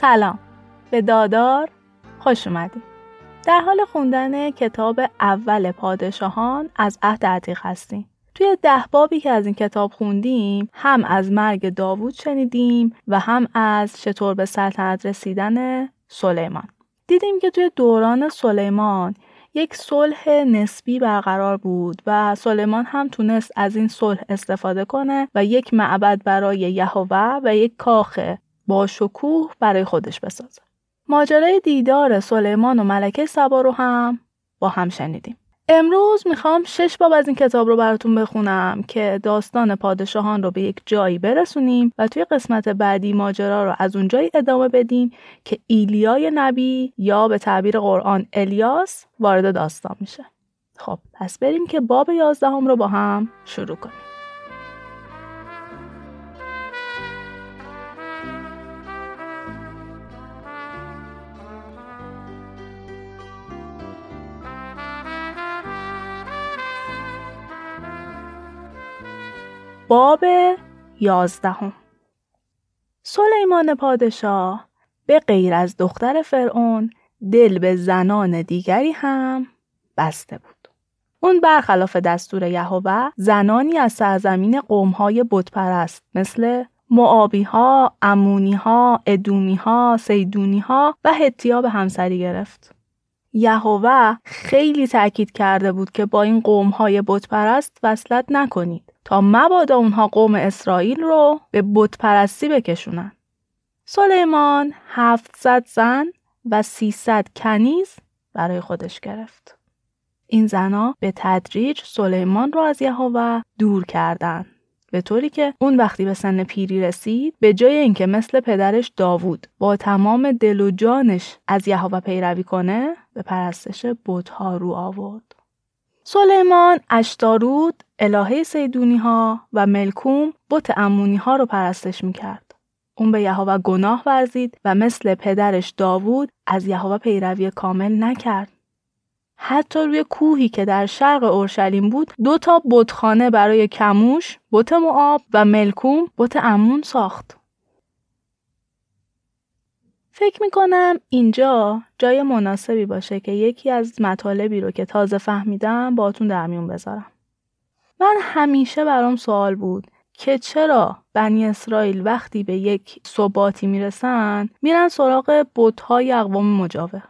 سلام. به دادار خوش اومدید در حال خوندن کتاب اول پادشاهان از عهد عتیق هستیم. توی ده بابی که از این کتاب خوندیم هم از مرگ داوود شنیدیم و هم از چطور به سلطنت رسیدن سلیمان. دیدیم که توی دوران سلیمان یک صلح نسبی برقرار بود و سلیمان هم تونست از این صلح استفاده کنه و یک معبد برای یهوه و یک کاخ با شکوه برای خودش بسازه. ماجرای دیدار سلیمان و ملکه سبا رو هم با هم شنیدیم. امروز می‌خوام شش باب از این کتاب رو براتون بخونم که داستان پادشاهان رو به یک جایی برسونیم و توی قسمت بعدی ماجرا رو از اون جایی ادامه بدیم که ایلیای نبی یا به تعبیر قرآن الیاس وارد داستان میشه. خب پس بریم که باب یازدهم رو با هم شروع کنیم. باب یازدهم سلیمان پادشاه به غیر از دختر فرعون دل به زنان دیگری هم بسته بود. اون برخلاف دستور یهوه زنانی از سرزمین قومهای بتپرست مثل معابی ها، امونی ها، ادومی ها، سیدونی ها و حتیا به همسری گرفت. یهوه خیلی تاکید کرده بود که با این قومهای بتپرست وصلت نکنید. تا مبادا اونها قوم اسرائیل رو به بت پرستی بکشونن. سلیمان 700 زن و 300 کنیز برای خودش گرفت. این زنها به تدریج سلیمان رو از یهوه دور کردند. به طوری که اون وقتی به سن پیری رسید به جای اینکه مثل پدرش داوود با تمام دل و جانش از یهوه پیروی کنه به پرستش بتها رو آورد. سلیمان اشتارود الهه سیدونی ها و ملکوم بت امونی ها رو پرستش می‌کرد. اون به یهوه گناه ورزید و مثل پدرش داوود از یهوه پیروی کامل نکرد. حتی روی کوهی که در شرق اورشلیم بود دو تا بتخانه برای کموش، بت معاب و ملکوم بت امون ساخت. فکر می‌کنم اینجا جای مناسبی باشه که یکی از مطالبی رو که تازه فهمیدم باتون در میون بذارم. من همیشه برام سوال بود که چرا بنی اسرائیل وقتی به یک ثباتی می‌رسن میرن سراغ بتهای اقوام مجاور؟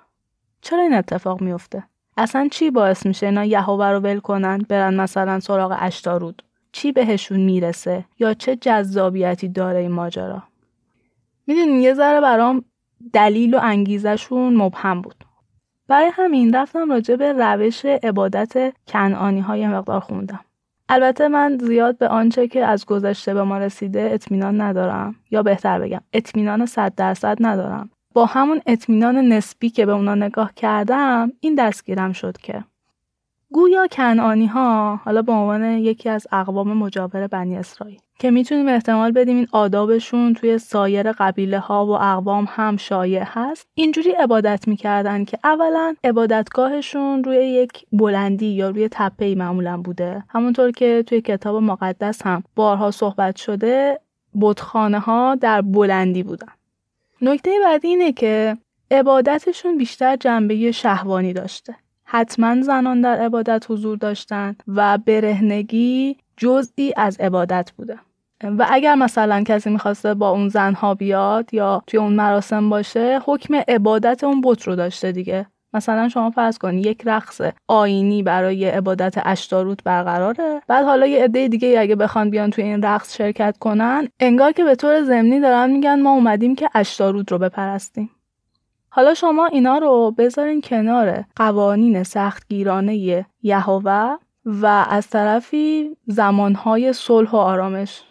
چرا این اتفاق میفته اصلا چی باعث میشه اینا یهوه رو ول کنن برن مثلا سراغ اشتارود؟ چی بهشون می‌رسه؟ یا چه جذابیتی داره این ماجرا؟ می‌دونین یه ذره برام دلیل و انگیزشون مبهم بود. برای همین رفتم راجع به روش عبادت کنعانی های مقدار خوندم. البته من زیاد به آنچه که از گذشته به ما رسیده اطمینان ندارم. یا بهتر بگم اطمینان صد درصد ندارم. با همون اطمینان نسبی که به اونا نگاه کردم این دستگیرم شد که گویا کنعانی ها حالا به عنوان یکی از اقوام مجاور بنی اسرائیل که می‌تونیم احتمال بدیم این آدابشون توی سایر قبیله ها و اقوام هم شایع هست اینجوری عبادت می‌کردن که اولا عبادتگاهشون روی یک بلندی یا روی تپه معمولا بوده. همونطور که توی کتاب مقدس هم بارها صحبت شده بتخانه ها در بلندی بودن. نکته بعدی اینه که عبادتشون بیشتر جنبه شهوانی داشته. حتما زنان در عبادت حضور داشتن و برهنگی جزئی از عبادت بوده. و اگر مثلا کسی می‌خواسته با اون زنها بیاد یا توی اون مراسم باشه حکم عبادت اون بت رو داشته دیگه. مثلا شما فرض کن یک رقص آینی برای عبادت اشتاروت برقراره. بعد حالا یه عده دیگه اگه بخوان بیان توی این رقص شرکت کنن انگار که به طور ضمنی دارن میگن ما اومدیم که اشتاروت رو بپرستیم. حالا شما اینا رو بذارین کنار قوانین سختگیرانه یهوه و از طرفی زمانهای صلح و آرامش.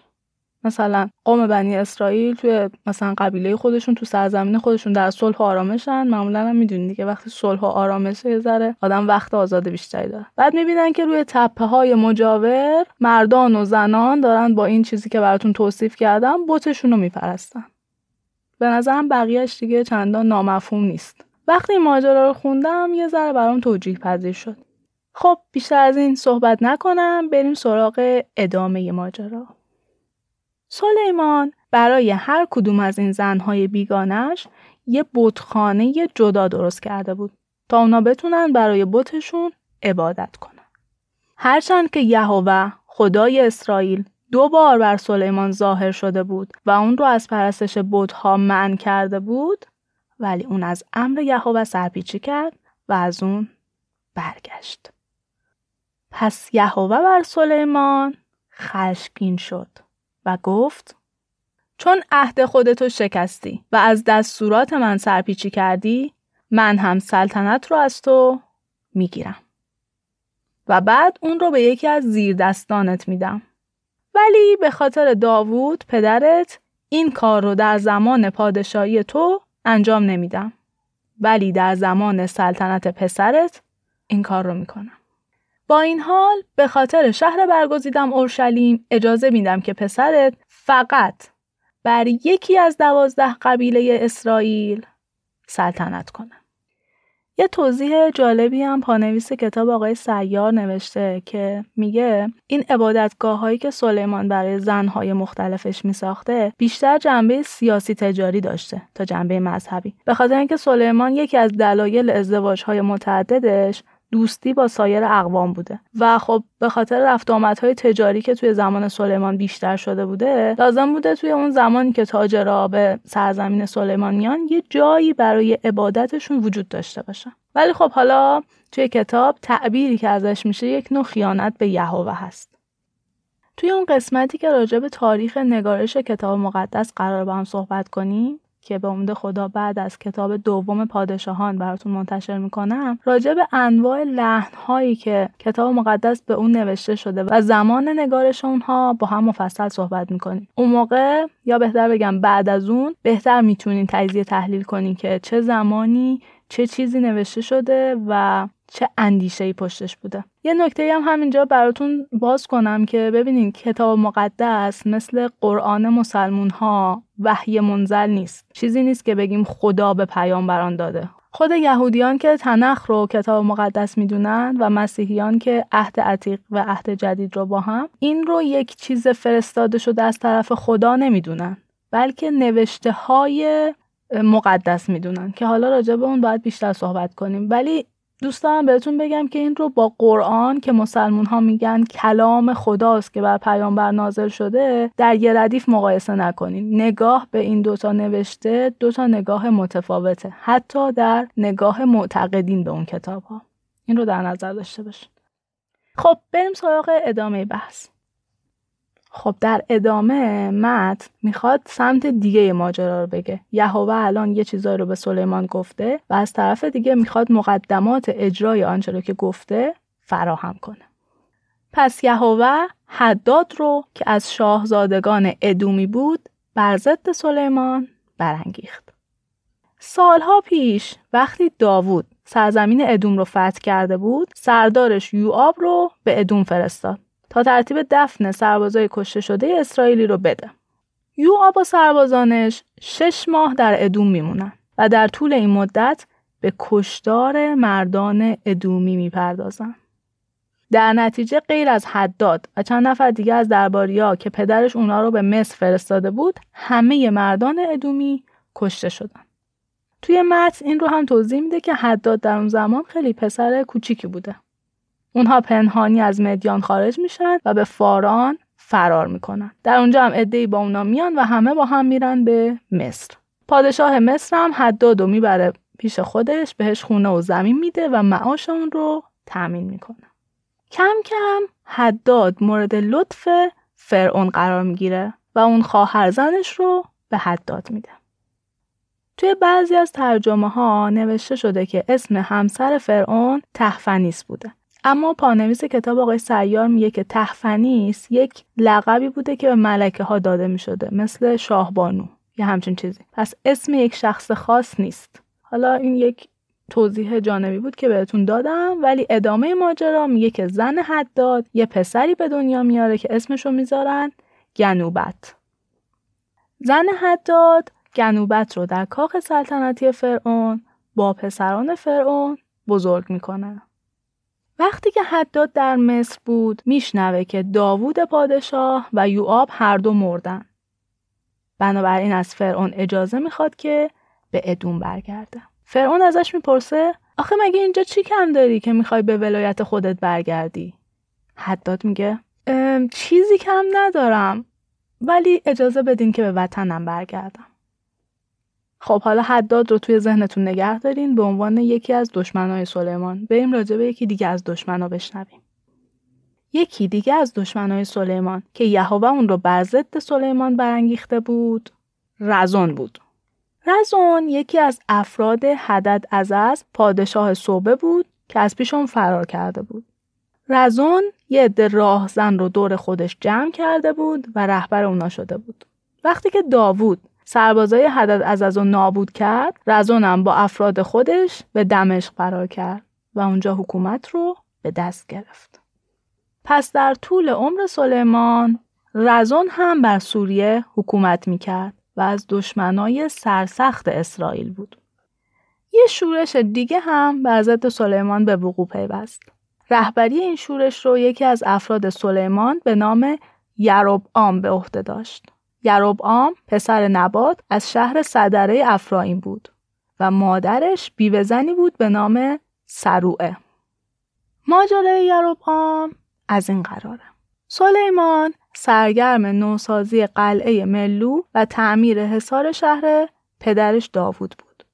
مثلا قوم بنی اسرائیل توی مثلا قبیله خودشون تو سرزمین خودشون در صلح و آرامشن. معمولا هم می‌دونید دیگه وقتی صلح و آرامش یه آدم وقت آزاد بیشتری داره. بعد می‌بینن که روی تپه های مجاور مردان و زنان دارن با این چیزی که براتون توصیف کردم بتشون رو میپرستن. به نظرم بقیهش دیگه چندان نامفهوم نیست. وقتی ماجرا رو خوندم یه ذره برام توجیه پذیر شد. خب بیشتر از این صحبت نکنم بریم سراغ ادامه ماجرا. سلیمان برای هر کدوم از این زنهای بیگانش یه بتخانه جدا درست کرده بود تا اونا بتونن برای بتشون عبادت کنن. هرچند که یهوه خدای اسرائیل دو بار بر سلیمان ظاهر شده بود و اون رو از پرستش بتها من کرده بود ولی اون از امر یهوه سرپیچی کرد و از اون برگشت. پس یهوه بر سلیمان خشمگین شد و گفت چون عهد خودتو شکستی و از دستورات من سرپیچی کردی من هم سلطنت رو از تو می‌گیرم و بعد اون رو به یکی از زیر دستانت میدم ولی به خاطر داوود پدرت این کار رو در زمان پادشاهی تو انجام نمیدم ولی در زمان سلطنت پسرت این کار رو می‌کنم با این حال به خاطر شهر برگزیدم اورشلیم اجازه میدم که پسرت فقط بر یکی از دوازده قبیله اسرائیل سلطنت کنه. یه توضیح جالبی هم پانویس کتاب آقای سیار نوشته که میگه این عبادتگاه هایی که سلیمان برای زنهای مختلفش میساخته بیشتر جنبه سیاسی تجاری داشته تا جنبه مذهبی. به خاطر اینکه سلیمان یکی از دلایل ازدواج های متعددش دوستی با سایر اقوام بوده. و خب به خاطر رفت آمدهای تجاری که توی زمان سلیمان بیشتر شده بوده لازم بوده توی اون زمانی که تاجرها به سرزمین سلیمان میان یه جایی برای عبادتشون وجود داشته باشه ولی خب حالا توی کتاب تعبیری که ازش میشه یک نوع خیانت به یهوه هست. توی اون قسمتی که راجع به تاریخ نگارش کتاب مقدس قرار با هم صحبت کنیم که به امید خدا بعد از کتاب دوم پادشاهان براتون منتشر می‌کنم راجع به انواع لحن هایی که کتاب مقدس به اون نوشته شده و زمان نگارش اونها با هم مفصل صحبت می‌کنیم. اون موقع یا بهتر بگم بعد از اون بهتر می‌تونین تجزیه تحلیل کنین که چه زمانی چه چیزی نوشته شده و چه اندیشه ای پشتش بوده. یه نکته هم همینجا براتون باز کنم که ببینین کتاب مقدس مثل قرآن مسلمون ها وحی منزل نیست. چیزی نیست که بگیم خدا به پیامبران داده. خود یهودیان که تنخ رو کتاب مقدس می‌دونن و مسیحیان که عهد عتیق و عهد جدید رو با هم این رو یک چیز فرستاده شده از طرف خدا نمی‌دونن بلکه نوشته های مقدس می‌دونن که حالا راجع به اون باید بیشتر صحبت کنیم. ولی دوست دارم بهتون بگم که این رو با قرآن که مسلمون ها میگن کلام خداست که بر پیامبر نازل شده در یه ردیف مقایسه نکنین. نگاه به این دوتا نوشته دوتا نگاه متفاوته حتی در نگاه معتقدین به اون کتاب ها این رو در نظر داشته باشین. خب بریم سراغ ادامه بحث. خب در ادامه مت می‌خواد سمت دیگه ماجرا رو بگه. یهوه الان یه چیزایی رو به سلیمان گفته و از طرف دیگه می‌خواد مقدمات اجرای آنچه رو که گفته فراهم کنه. پس یهوه حداد رو که از شاهزادگان ادومی بود بر ضد سلیمان برانگیخت. سالها پیش وقتی داوود سرزمین ادوم رو فتح کرده بود سردارش یوآب رو به ادوم فرستاد. تا ترتیب دفن سربازای کشته شده اسرائیلی رو بده. یوآب و سربازانش شش ماه در ادوم میمونن و در طول این مدت به کشدار مردان ادومی می‌پردازن. در نتیجه غیر از حداد و چند نفر دیگه از درباریا که پدرش اونا رو به مصر فرستاده بود همه مردان ادومی کشته شدن. توی متن این رو هم توضیح میده که حداد در اون زمان خیلی پسر کوچیکی بوده. اونها پنهانی از مدیان خارج میشن و به فاران فرار می‌کنن. در اونجا هم ای با اونا میان و همه با هم میرن به مصر. پادشاه مصر هم حداد و می‌بره پیش خودش بهش خونه و زمین میده و معاش اون رو تأمین می‌کنه. کم کم حداد مورد لطف فرعون قرار می‌گیره و اون خواهر زنش رو به حداد میده. توی بعضی از ترجمه ها نوشته شده که اسم همسر فرعون تحفنیس بوده. اما پانویس کتاب آقای سیار میگه که تحفنیس یک لقبی بوده که به ملکه ها داده می شده مثل شاهبانو یا همچین چیزی. پس اسم یک شخص خاص نیست. حالا این یک توضیح جانبی بود که بهتون دادم ولی ادامه ماجرا میگه که زن حداد یه پسری به دنیا میاره که اسمشو می‌ذارن گنوبت. زن حداد گنوبت رو در کاخ سلطنتی فرعون با پسران فرعون بزرگ می‌کنه. وقتی که حداد در مصر بود میشنوه که داوود پادشاه و یوآب هر دو مردن. بنابراین از فرعون اجازه می‌خواد که به ادوم برگرده. فرعون ازش می‌پرسه آخه مگه اینجا چی کم داری که می‌خوای به ولایت خودت برگردی؟ حداد میگه چیزی کم ندارم ولی اجازه بدین که به وطنم برگردم. خب حالا حداد رو توی ذهنتون نگه دارین به عنوان یکی از دشمنای سلیمان. بریم راجع به یکی دیگه از دشمنا بشنویم. یکی دیگه از دشمنای سلیمان که یهوه اون رو بر ضد سلیمان برانگیخته بود رزون بود. رزون یکی از افراد حدد از پادشاه صوبه بود که از پیش اون فرار کرده بود. رزون یه عده راهزن رو دور خودش جمع کرده بود و رهبر اونا شده بود. وقتی که داوود سربازای حدد از از نابود کرد رزونم با افراد خودش به دمشق فرار کرد و اونجا حکومت رو به دست گرفت پس در طول عمر سلیمان رزون هم بر سوریه حکومت می‌کرد و از دشمنای سرسخت اسرائیل بود. یه شورش دیگه هم بر ضد سلیمان به وقوع پیوست. رهبری این شورش رو یکی از افراد سلیمان به نام آم به عهده داشت. آم پسر نبات از شهر صدره افرایم بود و مادرش بیوهزنی بود به نام سروعه. ماجرای آم از این قراره. سلیمان سرگرم نوسازی قلعه ملو و تعمیر حصار شهر پدرش داوود بود.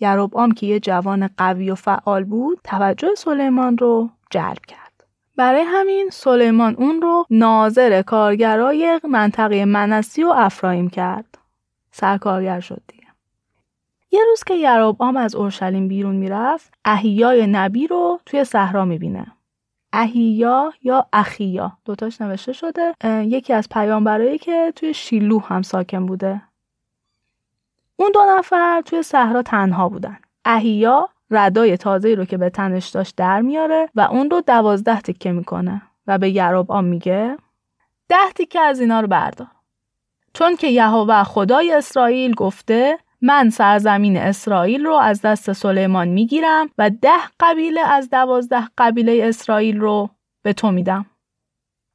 یروبعام که یه جوان قوی و فعال بود توجه سلیمان رو جلب کرد. برای همین سلیمان اون رو ناظر کارگرای منطقه منسی و افرایم کرد. سرکارگر شد دیگه. یه روز که یروبعام از اورشلیم بیرون می‌رفت احیای نبی رو توی صحرا می‌بینه. اهیا یا اخیا دوتاش نوشته شده یکی از پیامبرایی که توی شیلو هم ساکن بوده اون دو نفر توی صحرا تنها بودن اهیا ردای تازه رو که به تنش داشت در میاره و اون رو دوازده تکه می‌کنه و به یروب آم میگه ده تیکه از اینا رو بردار چون که یهوه خدای اسرائیل گفته من سرزمین اسرائیل رو از دست سلیمان می‌گیرم و ده قبیله از دوازده قبیله اسرائیل رو به تو میدم.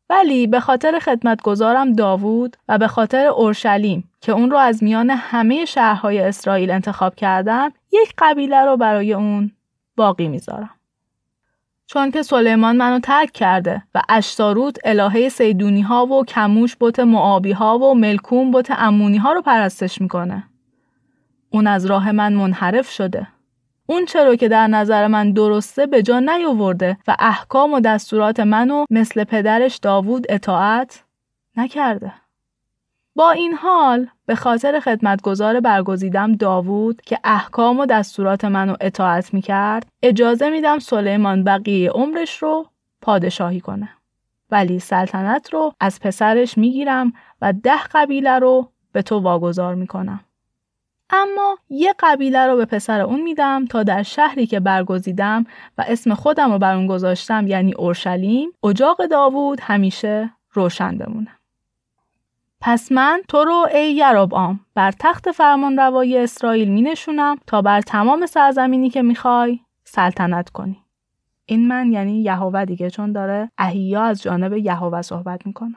ولی به خاطر خدمتگزارم داوود و به خاطر اورشلیم که اون رو از میان همه شهرهای اسرائیل انتخاب کردم یک قبیله رو برای اون باقی می‌ذارم. چون که سلیمان منو ترک کرده و اشتاروت الهه سیدونی ها و کموش بوت معابی ها و ملکون بوت امونی ها رو پرستش می‌کنه. اون از راه من منحرف شده. اون چرا که در نظر من درسته به جا نیاورده و احکام و دستورات منو مثل پدرش داوود اطاعت نکرده. با این حال به خاطر خدمتگزار برگزیدم داوود که احکام و دستورات منو اطاعت می‌کرد اجازه میدم سلیمان بقیه عمرش رو پادشاهی کنه. ولی سلطنت رو از پسرش می‌گیرم و ده قبیله رو به تو واگذار می‌کنم. اما یه قبیله رو به پسر اون میدم تا در شهری که برگزیدم و اسم خودم رو بر اون گذاشتم یعنی اورشلیم اجاق داوود همیشه روشن بمونه. پس من تو رو ای یرابعام بر تخت فرمان روای اسرائیل می نشونم تا بر تمام سرزمینی که می‌خوای سلطنت کنی. این من یعنی یهوه دیگه چون داره احیا از جانب یهوه صحبت می‌کنه.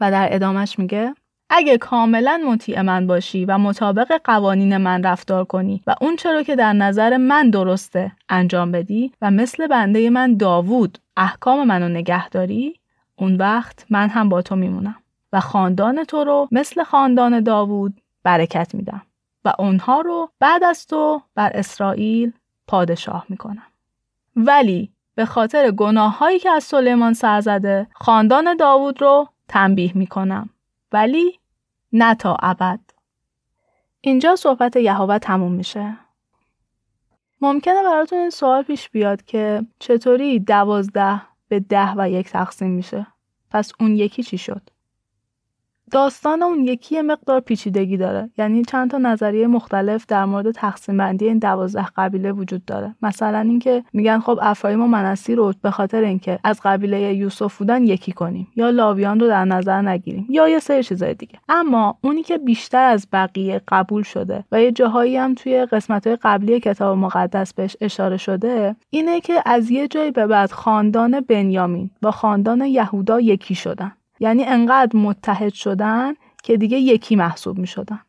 و در ادامش میگه اگه کاملا مطیع من باشی و مطابق قوانین من رفتار کنی و اون چرا که در نظر من درسته انجام بدی و مثل بنده من داوود احکام منو نگه داری اون وقت من هم با تو میمونم و خاندان تو رو مثل خاندان داوود برکت میدم و اونها رو بعد از تو بر اسرائیل پادشاه می‌کنم ولی به خاطر گناه هایی که از سلیمان سر زده خاندان داوود رو تنبیه می‌کنم ولی نه تا ابد. اینجا صحبت یهوه تموم میشه. ممکنه براتون این سوال پیش بیاد که چطوری دوازده به ده و یک تقسیم میشه؟ پس اون یکی چی شد؟ داستان اون یکی مقدار پیچیدگی داره. یعنی چند تا نظریه مختلف در مورد تقسیم بندی این دوازده قبیله وجود داره. مثلا اینکه میگن خب افرایم و منسی رو به خاطر اینکه از قبیله یوسف بودن یکی کنیم یا لاویان رو در نظر نگیریم یا یه سری چیزای دیگه. اما اونی که بیشتر از بقیه قبول شده و یه جاهایی هم توی قسمت های قبلی کتاب مقدس بهش اشاره شده اینه که از یه جایی به بعد خاندان بنیامین با خاندان یهودا یکی شدن. یعنی انقدر متحد شدن که دیگه یکی محسوب می شدن.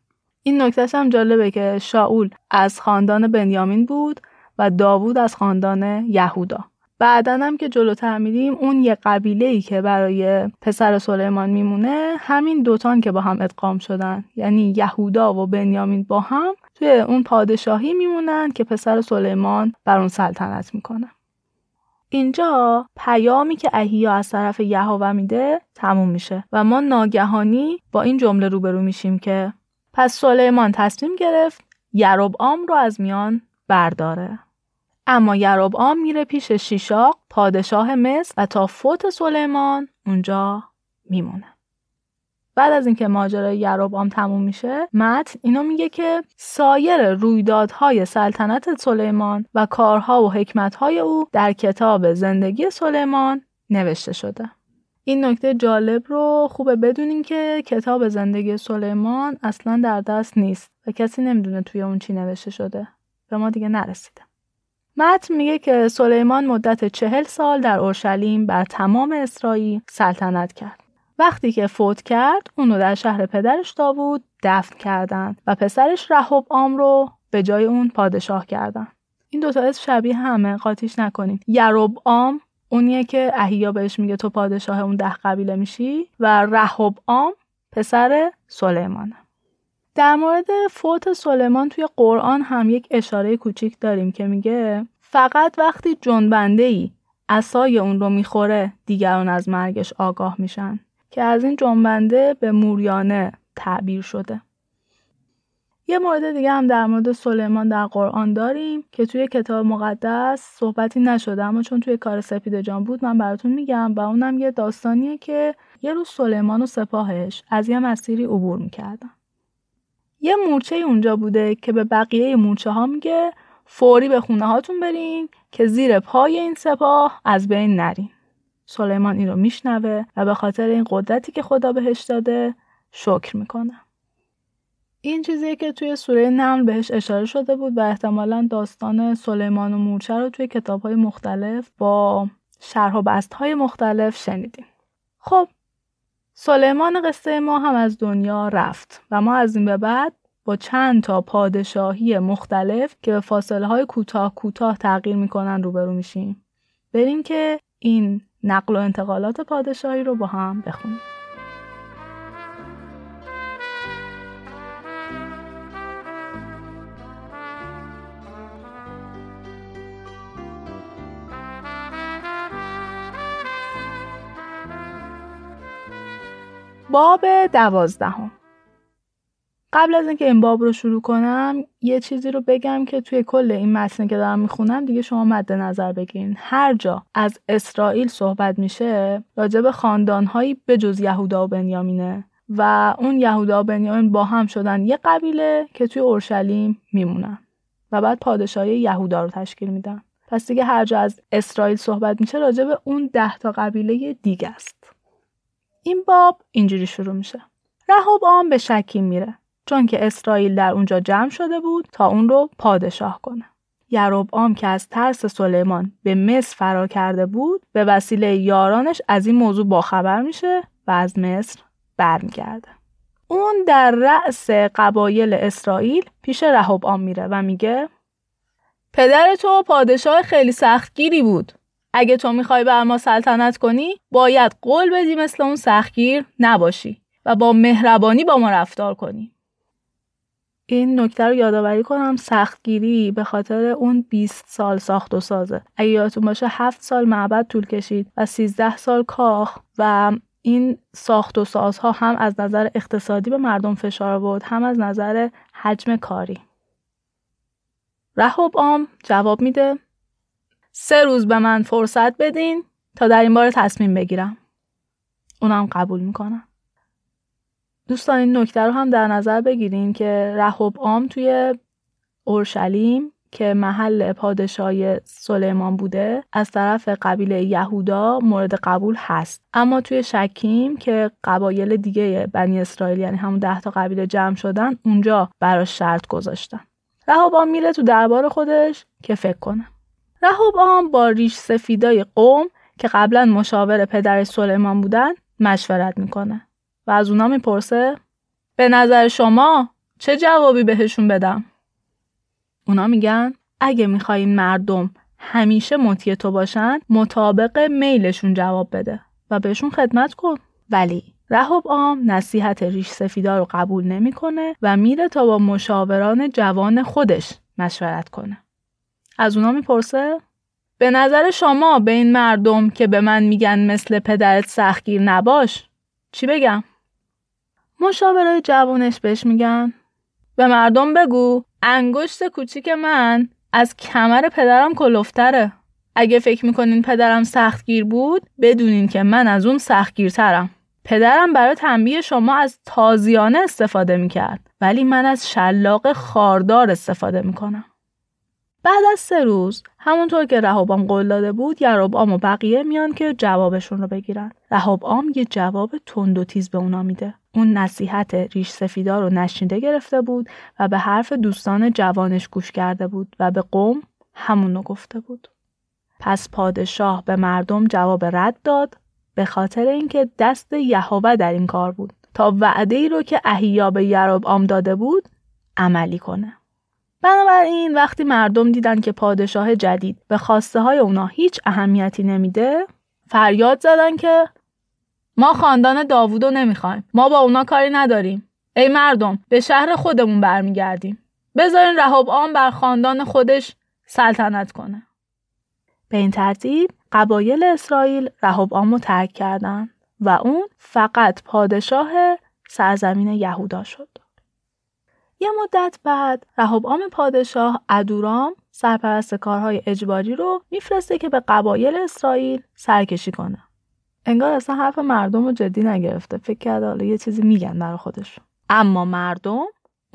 این نکتهش هم جالبه که شاول از خاندان بنیامین بود و داوود از خاندان یهودا. بعدا هم که جلوتر میریم اون یه قبیله ای که برای پسر سلیمان میمونه همین دوتان که با هم ادغام شدن. یعنی یهودا و بنیامین با هم توی اون پادشاهی میمونن که پسر سلیمان بر اون سلطنت می‌کنه. اینجا پیامی که اهیا از طرف یهوه میده تموم میشه و ما ناگهانی با این جمله روبرو میشیم که پس سلیمان تصمیم گرفت آم رو از میان برداره. اما یروبعام میره پیش شیشاق پادشاه مصر و تا فوت سلیمان اونجا میمونه. بعد از اینکه ماجرای یروبعام تموم میشه مت اینو میگه که سایر رویدادهای سلطنت سلیمان و کارها و حکمتهای او در کتاب زندگی سلیمان نوشته شده. این نکته جالب رو خوبه بدونین که کتاب زندگی سلیمان اصلا در دست نیست و کسی نمی‌دونه توی اون چی نوشته شده. به ما دیگه نرسیده. متن میگه که سلیمان مدت چهل سال در اورشلیم بر تمام اسرائیل سلطنت کرد. وقتی که فوت کرد اونو در شهر پدرش داوود دفن کردند و پسرش رهب آم رو به جای اون پادشاه کردن. این دوتا اسم شبیه همه قاطیش نکنید. یروب آم اونیه که احیا بهش میگه تو پادشاه اون ده قبیله میشی و رهب آم پسر سلیمانه. در مورد فوت سلیمان توی قرآن هم یک اشاره کوچیک داریم که میگه فقط وقتی جنبنده ای اسای اون رو می‌خوره دیگران از مرگش آگاه میشن که از این جنبنده به موریانه تعبیر شده یه مورد دیگه هم در مورد سلیمان در قرآن داریم که توی کتاب مقدس صحبتی نشده اما چون توی کار سپید جان بود من براتون میگم و اونم یه داستانیه که یه روز سلیمان و سپاهش از یه مسیری عبور می‌کردن یه مورچه اونجا بوده که به بقیه مورچه ها میگه فوری به خونه هاتون برین که زیر پای این سپاه از بین نرین. سلیمان این رو میشنوه و به خاطر این قدرتی که خدا بهش داده شکر می‌کنه. این چیزیه که توی سوره نمل بهش اشاره شده بود و احتمالا داستان سلیمان و مورچه رو توی کتاب های مختلف با شرح و بست های مختلف شنیدیم. خب سلیمان قصه ما هم از دنیا رفت و ما از این به بعد با چند تا پادشاهی مختلف که به فاصله های کوتاه کوتاه تغییر می‌کنن روبرو میشیم. بریم که این نقل و انتقالات پادشاهی رو با هم بخونیم. باب دوازدهم قبل از اینکه این باب رو شروع کنم یه چیزی رو بگم که توی کل این متن که دارم می‌خونم دیگه شما مد نظر بگیرین. هر جا از اسرائیل صحبت میشه راجع به خاندانهایی به جز یهودا و بنیامینه و اون یهودا و بنیامین با هم شدن یه قبیله که توی اورشلیم میمونن و بعد پادشاهی یهودا رو تشکیل میدن. پس دیگه هر جا از اسرائیل صحبت میشه راجع به اون ده تا قبیله دیگه است. این باب اینجوری شروع میشه. رهاب آم به شکیم میره. چون که اسرائیل در اونجا جمع شده بود تا اون رو پادشاه کنه. یروبعام که از ترس سلیمان به مصر فرار کرده بود به وسیله یارانش از این موضوع باخبر میشه و از مصر برمیگرده. اون در رأس قبایل اسرائیل پیش رهوبعام میره و میگه پدر تو پادشاه خیلی سختگیری بود. اگه تو می‌خوای بر ما سلطنت کنی باید قول بدی مثل اون سختگیر نباشی و با مهربانی با ما رفتار کنی. این نکته رو یادآوری کنم سختگیری به خاطر اون 20 سال ساخت و سازه. اگه یادتون باشه 7 سال معبد طول کشید و 13 سال کاخ و این ساخت و سازها هم از نظر اقتصادی به مردم فشار بود هم از نظر حجم کاری. رهوب آم جواب میده سه روز به من فرصت بدین تا در این بار تصمیم بگیرم. اونم قبول می‌کنم. دوستان این نکته رو هم در نظر بگیریم که رهوب عام توی اورشلیم که محل پادشاهی سلیمان بوده از طرف قبیله یهودا مورد قبول هست. اما توی شکیم که قبایل دیگه بنی اسرائیل یعنی همون ده تا قبیله جمع شدن اونجا براش شرط گذاشتن. رهوب میره تو دربار خودش که فکر کنه. رهوب با ریش سفیدای قوم که قبلا مشاور پدر سلیمان بودن مشورت می‌کنه. و از اونا می‌پرسه به نظر شما چه جوابی بهشون بدم؟ اونا میگن اگه می‌خوای مردم همیشه مطیع تو باشن مطابق میلشون جواب بده و بهشون خدمت کن ولی رهب عام نصیحت ریش سفیدا رو قبول نمی‌کنه و میره تا با مشاوران جوان خودش مشورت کنه از اونا می‌پرسه به نظر شما به این مردم که به من میگن مثل پدرت سختگیر نباش چی بگم؟ مشاورای جوانش بهش میگن. به مردم بگو انگشت کوچیک من از کمر پدرم کلفتره اگه فکر می‌کنین پدرم سختگیر بود بدونین که من از اون سختگیرترم. پدرم برای تنبیه شما از تازیانه استفاده می‌کرد ولی من از شلاق خاردار استفاده می‌کنم. بعد از سه روز همونطور که رهابام قول داده بود یربعام و بقیه میان که جوابشون رو بگیرن. رهابعام یه جواب تند و تیز به اونا میده. اون نصیحت ریش سفیدا رو نشنیده گرفته بود و به حرف دوستان جوانش گوش کرده بود و به قوم همونو گفته بود. پس پادشاه به مردم جواب رد داد به خاطر اینکه دست یهوه در این کار بود. تا وعده ای رو که احیا به یربعام داده بود عملی کنه. بنابراین وقتی مردم دیدن که پادشاه جدید به خواسته های اونا هیچ اهمیتی نمیده فریاد زدن که ما خاندان داوودو نمی‌خوایم. ما با اونا کاری نداریم. ای مردم به شهر خودمون برمیگردیم. بذارین رهاب آن بر خاندان خودش سلطنت کنه. به این ترتیب قبایل اسرائیل رهاب رو ترک کردند و اون فقط پادشاه سرزمین یهودا شد. یه مدت بعد رهبعام پادشاه ادورام سرپرست کارهای اجباری رو میفرسته که به قبایل اسرائیل سرکشی کنه. انگار اصلا حرف مردم رو جدی نگرفته. فکر کرده حالا یه چیزی میگن برای خودش. اما مردم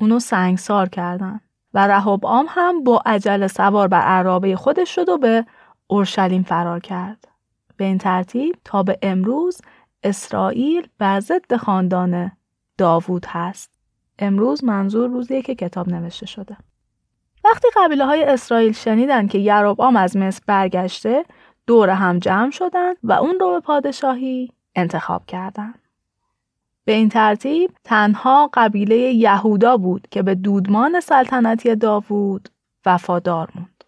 اونو سنگسار کردن و رهبعام هم با عجل سوار بر عرابه خودش شد و به اورشلیم فرار کرد. به این ترتیب تا به امروز اسرائیل بر ضد خاندان داوود هست. امروز منظور روزیه که کتاب نوشته شده. وقتی قبیله های اسرائیل شنیدن که یروبعام از مصر برگشته دور هم جمع شدن و اون رو به پادشاهی انتخاب کردند. به این ترتیب تنها قبیله یهودا بود که به دودمان سلطنتی داوود وفادار موند.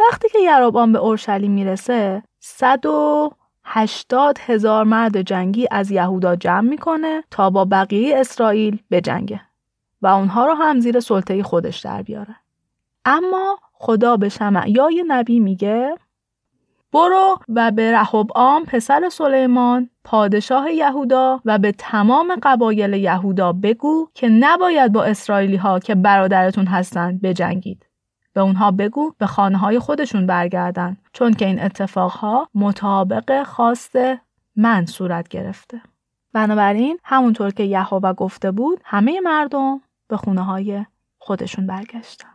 وقتی که یروبعام به اورشلیم می‌رسه 180 هزار مرد جنگی از یهودا جمع می‌کنه تا با بقیه اسرائیل بجنگه. و اونها رو هم زیر سلطه خودش در بیاره. اما خدا به یه نبی میگه برو و به رهب آم پسر سلیمان پادشاه یهودا و به تمام قبایل یهودا بگو که نباید با اسرائیلی ها که برادرتون هستند بجنگید. به اونها بگو به خانه های خودشون برگردن چون که این اتفاقها مطابق خواست من صورت گرفته. بنابراین همونطور که یهوه گفته بود همه مردم به خونه های خودشون برگشتن.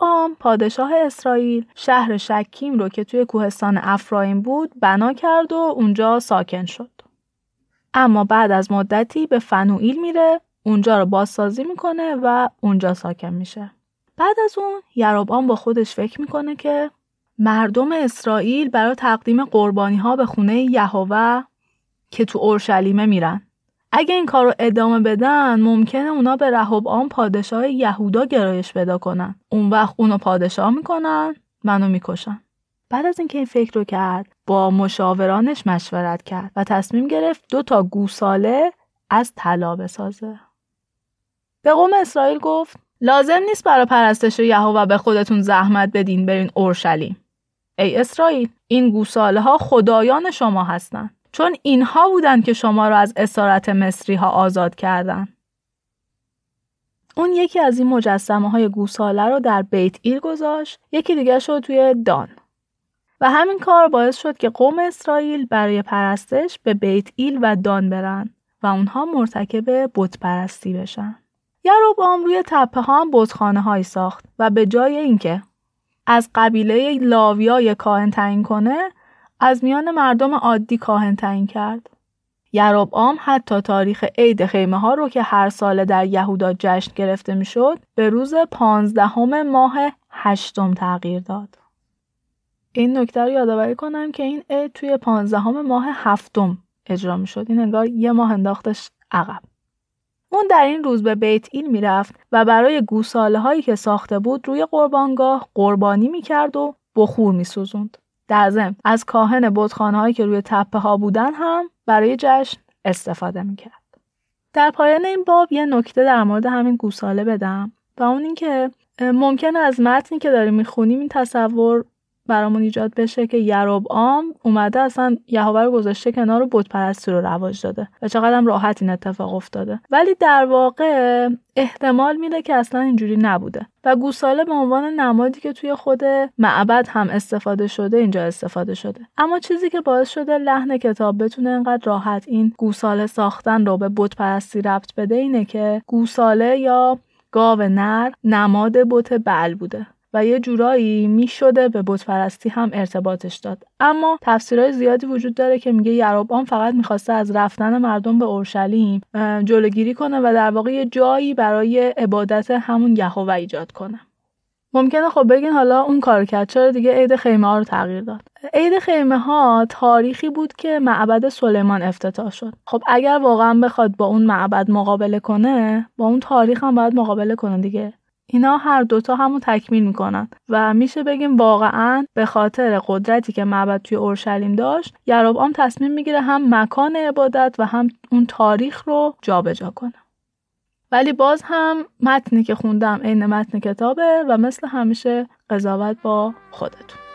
آم پادشاه اسرائیل شهر شکیم رو که توی کوهستان افرایم بود بنا کرد و اونجا ساکن شد. اما بعد از مدتی به فنوئیل میره اونجا رو بازسازی می‌کنه و اونجا ساکن میشه. بعد از اون یروبعام با خودش فکر می‌کنه که مردم اسرائیل برای تقدیم قربانی ها به خونه یهوه که تو اورشلیمه میرن اگه این کار رو ادامه بدن ممکنه اونا به رهب آن پادشاه یهودا گرایش پیدا کنن. اون وقت اونو پادشاه می‌کنن منو می‌کشن. بعد از اینکه این فکر رو کرد با مشاورانش مشورت کرد و تصمیم گرفت دو تا گوساله از طلا بسازه. به قوم اسرائیل گفت لازم نیست برای پرستش یهوه به خودتون زحمت بدین برین اورشلیم. ای اسرائیل این گوساله ها خدایان شما هستند چون اینها بودند که شما را از اسارت مصری ها آزاد کردن. اون یکی از این مجسمه های گوساله رو در بیت ایل گذاشت یکی دیگه شد توی دان و همین کار باعث شد که قوم اسرائیل برای پرستش به بیت ایل و دان برن و اونها مرتکب بت پرستی بشن. یروبعام روی تپه ها هم بتخانه های ساخت و به جای اینکه از قبیله لاویای کاهن تعیین کنه از میان مردم عادی کاهن تعیین کرد. عام حتی تاریخ عید خیمه ها رو که هر ساله در یهودا جشن گرفته می‌شد به روز پانزدهم ماه هشتم تغییر داد. این نکته رو یادآوری کنم که این عید توی پانزدهم ماه هفتم اجرا می‌شد. این انگار یه ماه انداختش عقب. اون در این روز به بیت ایل می‌رفت و برای گوساله هایی که ساخته بود روی قربانگاه قربانی می‌کرد و بخور میسوزوند. در ضمن از کاهن بتخانه هایی که روی تپه ها بودن هم برای جشن استفاده می‌کرد. در پایان این باب یه نکته در مورد همین گوساله بدم و اون اینکه ممکن از متنی که داریم می‌خونیم این تصور برامون ایجاد بشه که یروب آم اومده اصلا یهوه رو گذاشته کنار و بت پرستی رو رواج داده و چقدر هم راحت این اتفاق افتاده. ولی در واقع احتمال میده که اصلا اینجوری نبوده و گوساله به عنوان نمادی که توی خود معبد هم استفاده شده اینجا استفاده شده. اما چیزی که باعث شده لحن کتاب بتونه انقدر راحت این گوساله ساختن رو به بت پرستی ربط بده اینه که گوساله یا گاو نر نماد بت بل بوده. و یه جورایی می‌شده به بت پرستی هم ارتباطش داد. اما تفسیرهای زیادی وجود داره که میگه یروبام فقط می‌خواسته از رفتن مردم به اورشلیم جلوگیری کنه و در واقع یه جایی برای عبادت همون یهوه ایجاد کنه. ممکنه خب بگین حالا اون کار کرد چرا دیگه عید خیمه ها رو تغییر داد؟ عید خیمه ها تاریخی بود که معبد سلیمان افتتاح شد. خب اگر واقعا بخواد با اون معبد مقابله کنه با اون تاریخ هم باید مقابله کنه دیگه. اینا هر دوتا همو تکمیل می‌کنن و میشه بگیم واقعا به خاطر قدرتی که معبد توی اورشلیم داشت یروبعام تصمیم می‌گیره هم مکان عبادت و هم اون تاریخ رو جابجا کنه. ولی باز هم متنی که خوندم عین متن کتابه و مثل همیشه قضاوت با خودتون.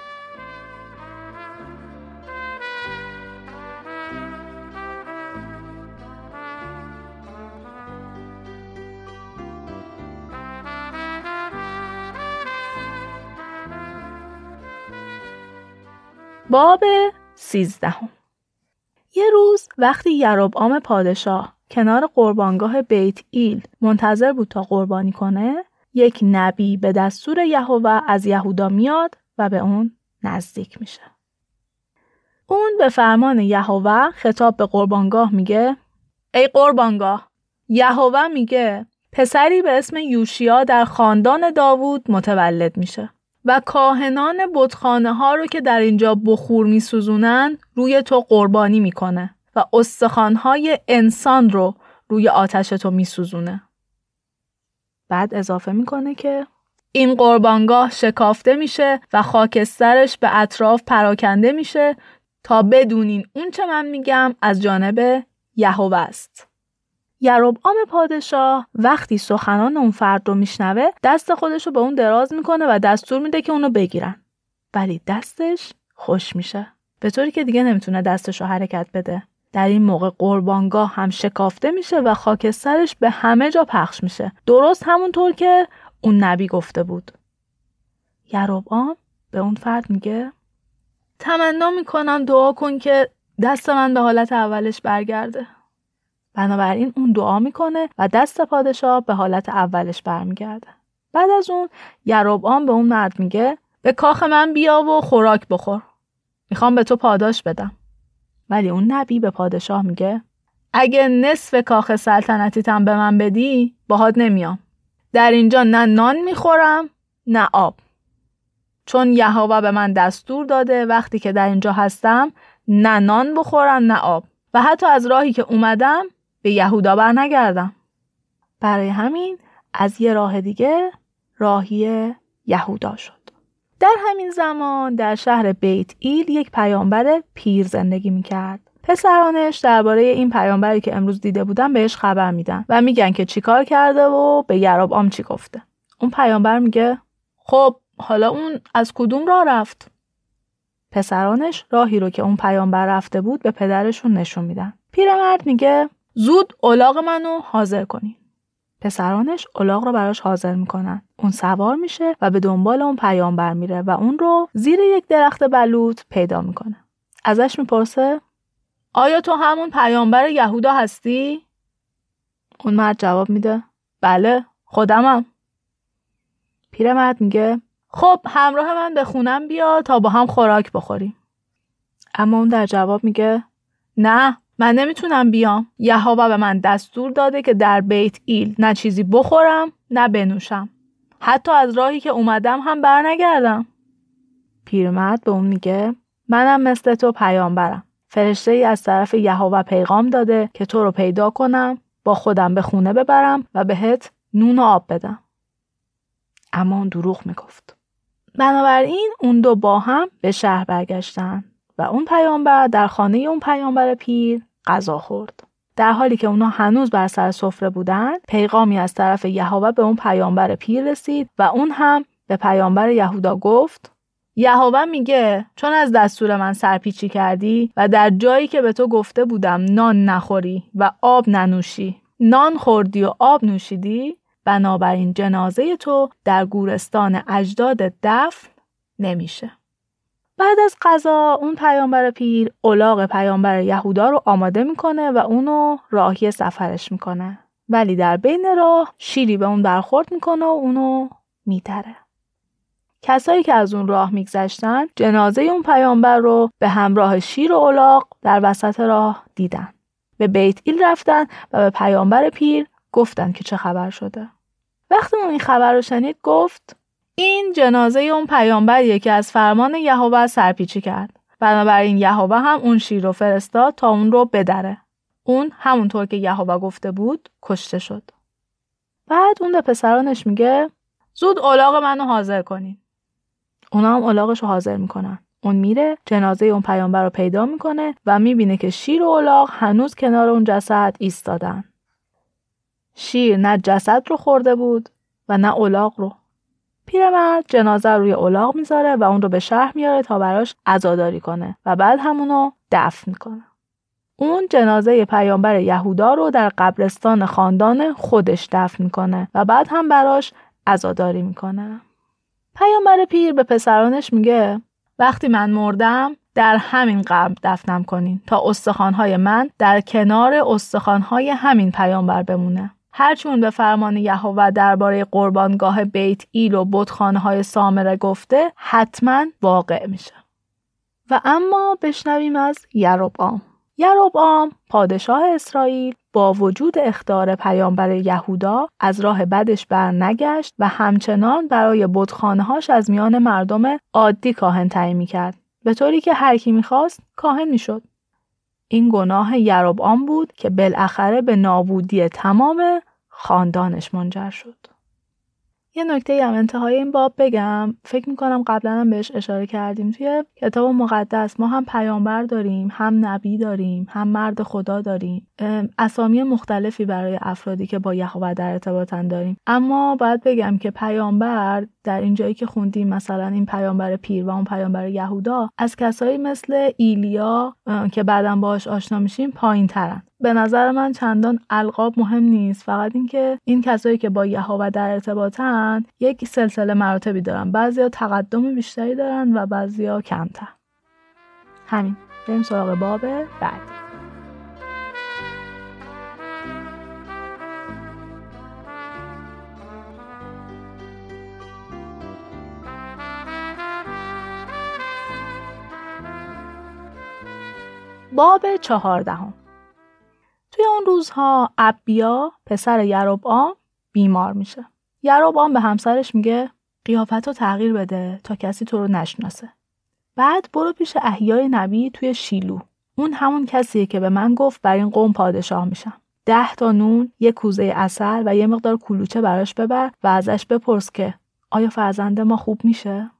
باب سیزدهم. یه روز وقتی یروبعام پادشاه کنار قربانگاه بیت ایل منتظر بود تا قربانی کنه یک نبی به دستور یهوه از یهودا میاد و به اون نزدیک میشه. اون به فرمان یهوه خطاب به قربانگاه میگه ای قربانگاه یهوه میگه پسری به اسم یوشیا در خاندان داوود متولد میشه. و کاهنان بتخانه ها رو که در اینجا بخور میسوزونن روی تو قربانی می‌کنه و استخوانهای انسان رو روی آتش تو میسوزونه. بعد اضافه می‌کنه که این قربانگاه شکافته میشه و خاکسترش به اطراف پراکنده میشه تا بدونین اون چه من میگم از جانب یهوه است. یروبعام پادشاه وقتی سخنان اون فرد رو میشنوه دست خودش رو به اون دراز می‌کنه و دستور میده که اونو بگیرن. ولی دستش خوش میشه. به طوری که دیگه نمی‌تونه دستش رو حرکت بده. در این موقع قربانگاه هم شکافته میشه و خاکسترش به همه جا پخش میشه. درست همونطور که اون نبی گفته بود. یروبعام به اون فرد میگه تمنا می‌کنم دعا کن که دست من به حالت اولش برگرده. بنابراین اون دعا می‌کنه و دست پادشاه به حالت اولش برمیگرده. بعد از اون یروبعام به اون مرد میگه به کاخ من بیا و خوراک بخور. می‌خوام به تو پاداش بدم. ولی اون نبی به پادشاه میگه اگه نصف کاخ سلطنتیتم به من بدی باهات نمیام. در اینجا نه نان می‌خورم نه آب. چون یهوه به من دستور داده وقتی که در اینجا هستم نه نان بخورم نه آب. و حتی از راهی که اومدم به یهودا بر نگردم. برای همین از یه راه دیگه راهی یهودا شد. در همین زمان در شهر بیت ایل یک پیامبر پیر زندگی می‌کرد. پسرانش درباره این پیامبری که امروز دیده بودن بهش خبر میدن و میگن که چیکار کرده و به یراب آم چی گفته. اون پیامبر میگه خب حالا اون از کدوم راه رفت؟ پسرانش راهی رو که اون پیامبر رفته بود به پدرشون نشون میدن. پیرمرد میگه زود اولاغ منو حاضر کنی. پسرانش اولاغ رو براش حاضر می‌کنن. اون سوار میشه و به دنبال اون پیامبر میره و اون رو زیر یک درخت بلوط پیدا می‌کنه. ازش می‌پرسه آیا تو همون پیامبر یهودا هستی؟ اون مرد جواب میده بله خودمم. پیرمرد میگه خب همراه من به خونم بیا تا با هم خوراک بخوریم. اما اون در جواب میگه نه من نمی‌تونم بیام. یهوه به من دستور داده که در بیت ایل نه چیزی بخورم نه بنوشم. حتی از راهی که اومدم هم برنگردم. پیرمرد به اون میگه منم مثل تو پیامبرم. فرشته ای از طرف یهوه پیغام داده که تو رو پیدا کنم با خودم به خونه ببرم و بهت نون و آب بدم. اما اون دروغ می‌گفت. بنابراین اون دو با هم به شهر برگشتن. و اون پیامبر در خانه اون پیامبر پیر غذا خورد. در حالی که اونا هنوز بر سر سفره بودن پیغامی از طرف یهوه به اون پیامبر پیر رسید و اون هم به پیامبر یهودا گفت یهوه میگه چون از دستور من سرپیچی کردی و در جایی که به تو گفته بودم نان نخوری و آب ننوشی نان خوردی و آب نوشیدی بنابراین جنازه تو در گورستان اجداد دفن نمیشه بعد از قضا اون پیامبر پیر اولاغ پیامبر یهودا رو آماده می‌کنه و اونو راهی سفرش می‌کنه. ولی در بین راه شیری به اون برخورد می‌کنه و اونو میتره. کسایی که از اون راه میگذشتن جنازه اون پیامبر رو به همراه شیر و اولاغ در وسط راه دیدن. به بیت ایل رفتن و به پیامبر پیر گفتن که چه خبر شده. وقتی اون این خبر رو شنید گفت این جنازه اون پیامبریه که از فرمان یهوه سرپیچی کرد. بنابراین یهوه هم اون شیر رو فرستاد تا اون رو بدره. اون همونطور که یهوه گفته بود کشته شد. بعد اون به پسرانش میگه زود اولاغ منو حاضر کنین. اونا هم اولاغش رو حاضر می‌کنن. اون میره جنازه اون پیامبر رو پیدا می‌کنه و می‌بینه که شیر و اولاغ هنوز کنار اون جسد ایستادن. شیر نه جسد رو خورده بود و نه اولاغ رو. پیرمرد جنازه روی اولاغ می‌ذاره و اون رو به شهر میاره تا براش عزاداری کنه و بعد همونو دفن می‌کنه. اون جنازه پیامبر یهودا رو در قبرستان خاندان خودش دفن می‌کنه و بعد هم براش عزاداری می‌کنه. پیامبر پیر به پسرانش میگه وقتی من مردم در همین قبر دفنم کنین تا استخوانهای من در کنار استخوانهای همین پیامبر بمونه. هرچون به فرمان یهوه درباره قربانگاه بیت ایل و بتخانه های سامره گفته حتما واقع میشه. و اما بشنویم از یروبام. یروبام پادشاه اسرائیل با وجود اختار پیامبر یهودا از راه بدش برنگشت و همچنان برای هاش از میان مردم عادی کاهن تعیین می‌کرد. به طوری که هر کی می‌خواست کاهن می‌شد. این گناه یروبعام بود که بالاخره به نابودی تمام خاندانش منجر شد. یه نکته هم انتهای این باب بگم. فکر می‌کنم قبلا هم بهش اشاره کردیم. توی کتاب مقدس ما هم پیامبر داریم هم نبی داریم هم مرد خدا داریم. اسامی مختلفی برای افرادی که با یهوه در ارتباطن داریم. اما باید بگم که پیامبر در این جایی که خوندیم مثلا این پیامبر پیر و اون پیامبر یهودا از کسایی مثل ایلیا که بعدا باهاش آشنا میشیم پایین ترن به نظر من چندان القاب مهم نیست. فقط اینکه این کسایی که با یهوه در ارتباطن یک سلسله مراتبی دارن. بعضیا تقدم بیشتری دارن و بعضیا کمتر. همین. بریم سراغ باب بعد باب چهاردهم توی اون روزها ابیا پسر یروبعام بیمار میشه. یروبعام به همسرش میگه قیافت رو تغییر بده تا کسی تو رو نشناسه. بعد برو پیش احیای نبی توی شیلو. اون همون کسیه که به من گفت بر این قوم پادشاه میشم. ده تا نون، یه کوزه اصل و یه مقدار کلوچه براش ببر و ازش بپرس که آیا فرزند ما خوب میشه؟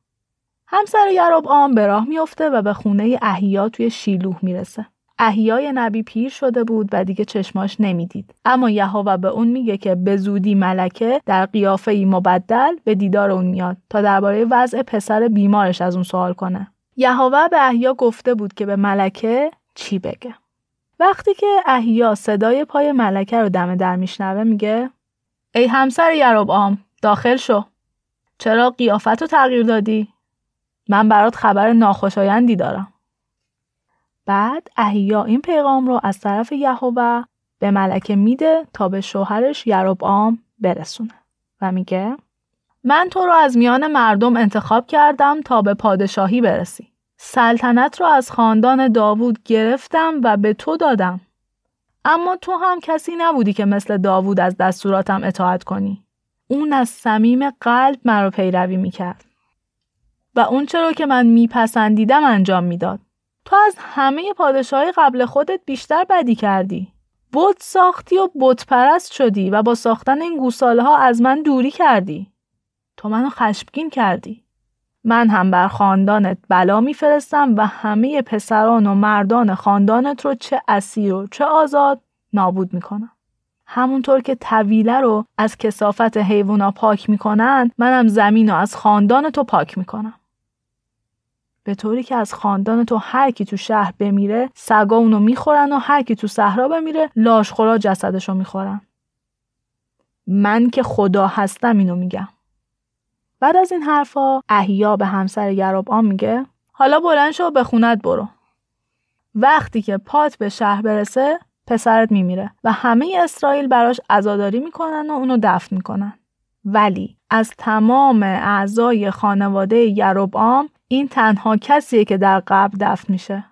همسر یروبعام به راه میفته و به خونه احیا توی شیلوه می‌رسه. احیای نبی پیر شده بود و دیگه چشماش نمی‌دید. اما یهوه به اون میگه که به زودی ملکه در قیافه ای مبدل به دیدار اون میاد تا درباره وضع پسر بیمارش از اون سوال کنه. یهوه به احیا گفته بود که به ملکه چی بگه. وقتی که احیا صدای پای ملکه رو دم در میشنوه میگه ای همسر یروبعام داخل شو. چرا قیافت رو تغییر دادی؟ من برات خبر ناخوشایندی دارم بعد احیا این پیغام رو از طرف یهوه به ملکه میده تا به شوهرش یروبعام برسونه و میگه من تو رو از میان مردم انتخاب کردم تا به پادشاهی برسی. سلطنت رو از خاندان داوود گرفتم و به تو دادم. اما تو هم کسی نبودی که مثل داوود از دستوراتم اطاعت کنی. اون از صمیم قلب مرا پیروی می‌کرد. و اون چرا که من میپسندیدم انجام می‌داد. تو از همه پادشاهی قبل خودت بیشتر بدی کردی. بت ساختی و بت پرست شدی و با ساختن این گوساله ها از من دوری کردی تو منو خشمگین کردی من هم بر خاندانت بلا میفرستم و همه پسران و مردان خاندانت رو چه اسیر و چه آزاد نابود می‌کنم همونطور که طویله رو از کسافت حیوانا پاک می‌کنن منم زمین رو از خاندان تو پاک می‌کنم به طوری که از خاندان تو هر کی تو شهر بمیره سگا اونو می‌خورن و هر کی تو صحرا بمیره لاشخورا جسدشو می‌خورن. من که خدا هستم اینو میگم. بعد از این حرفا احیا به همسر آن میگه حالا بلند شو به خونت برو. وقتی که پات به شهر برسه پسرت میمیره و همه اسرائیل براش عزاداری می‌کنن و اونو دفن می‌کنن. ولی از تمام اعضای خانواده یروبعام این تنها کسیه که در قبر دفن میشه.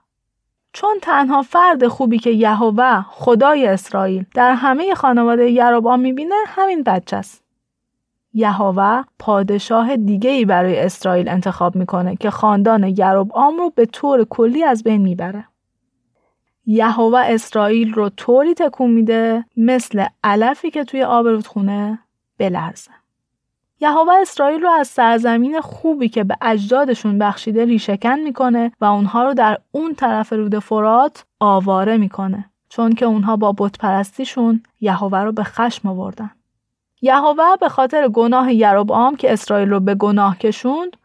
چون تنها فرد خوبی که یهوه خدای اسرائیل در همه خانواده یروبعام می‌بینه همین بچه است. یهوه پادشاه دیگه ای برای اسرائیل انتخاب می‌کنه که خاندان یروبعام رو به طور کلی از بین می‌بره. یهوه اسرائیل رو طوری تکون میده مثل علفی که توی آب رودخونه بلرزه. یهوه اسرائیل رو از سرزمین خوبی که به اجدادشون بخشیده ریشکن می‌کنه و اونها رو در اون طرف رود فرات آواره می‌کنه چون که اونها با بت پرستیشون یهوه رو به خشم آوردن. یهوه به خاطر گناه یروبعام که اسرائیل رو به گناه کشوند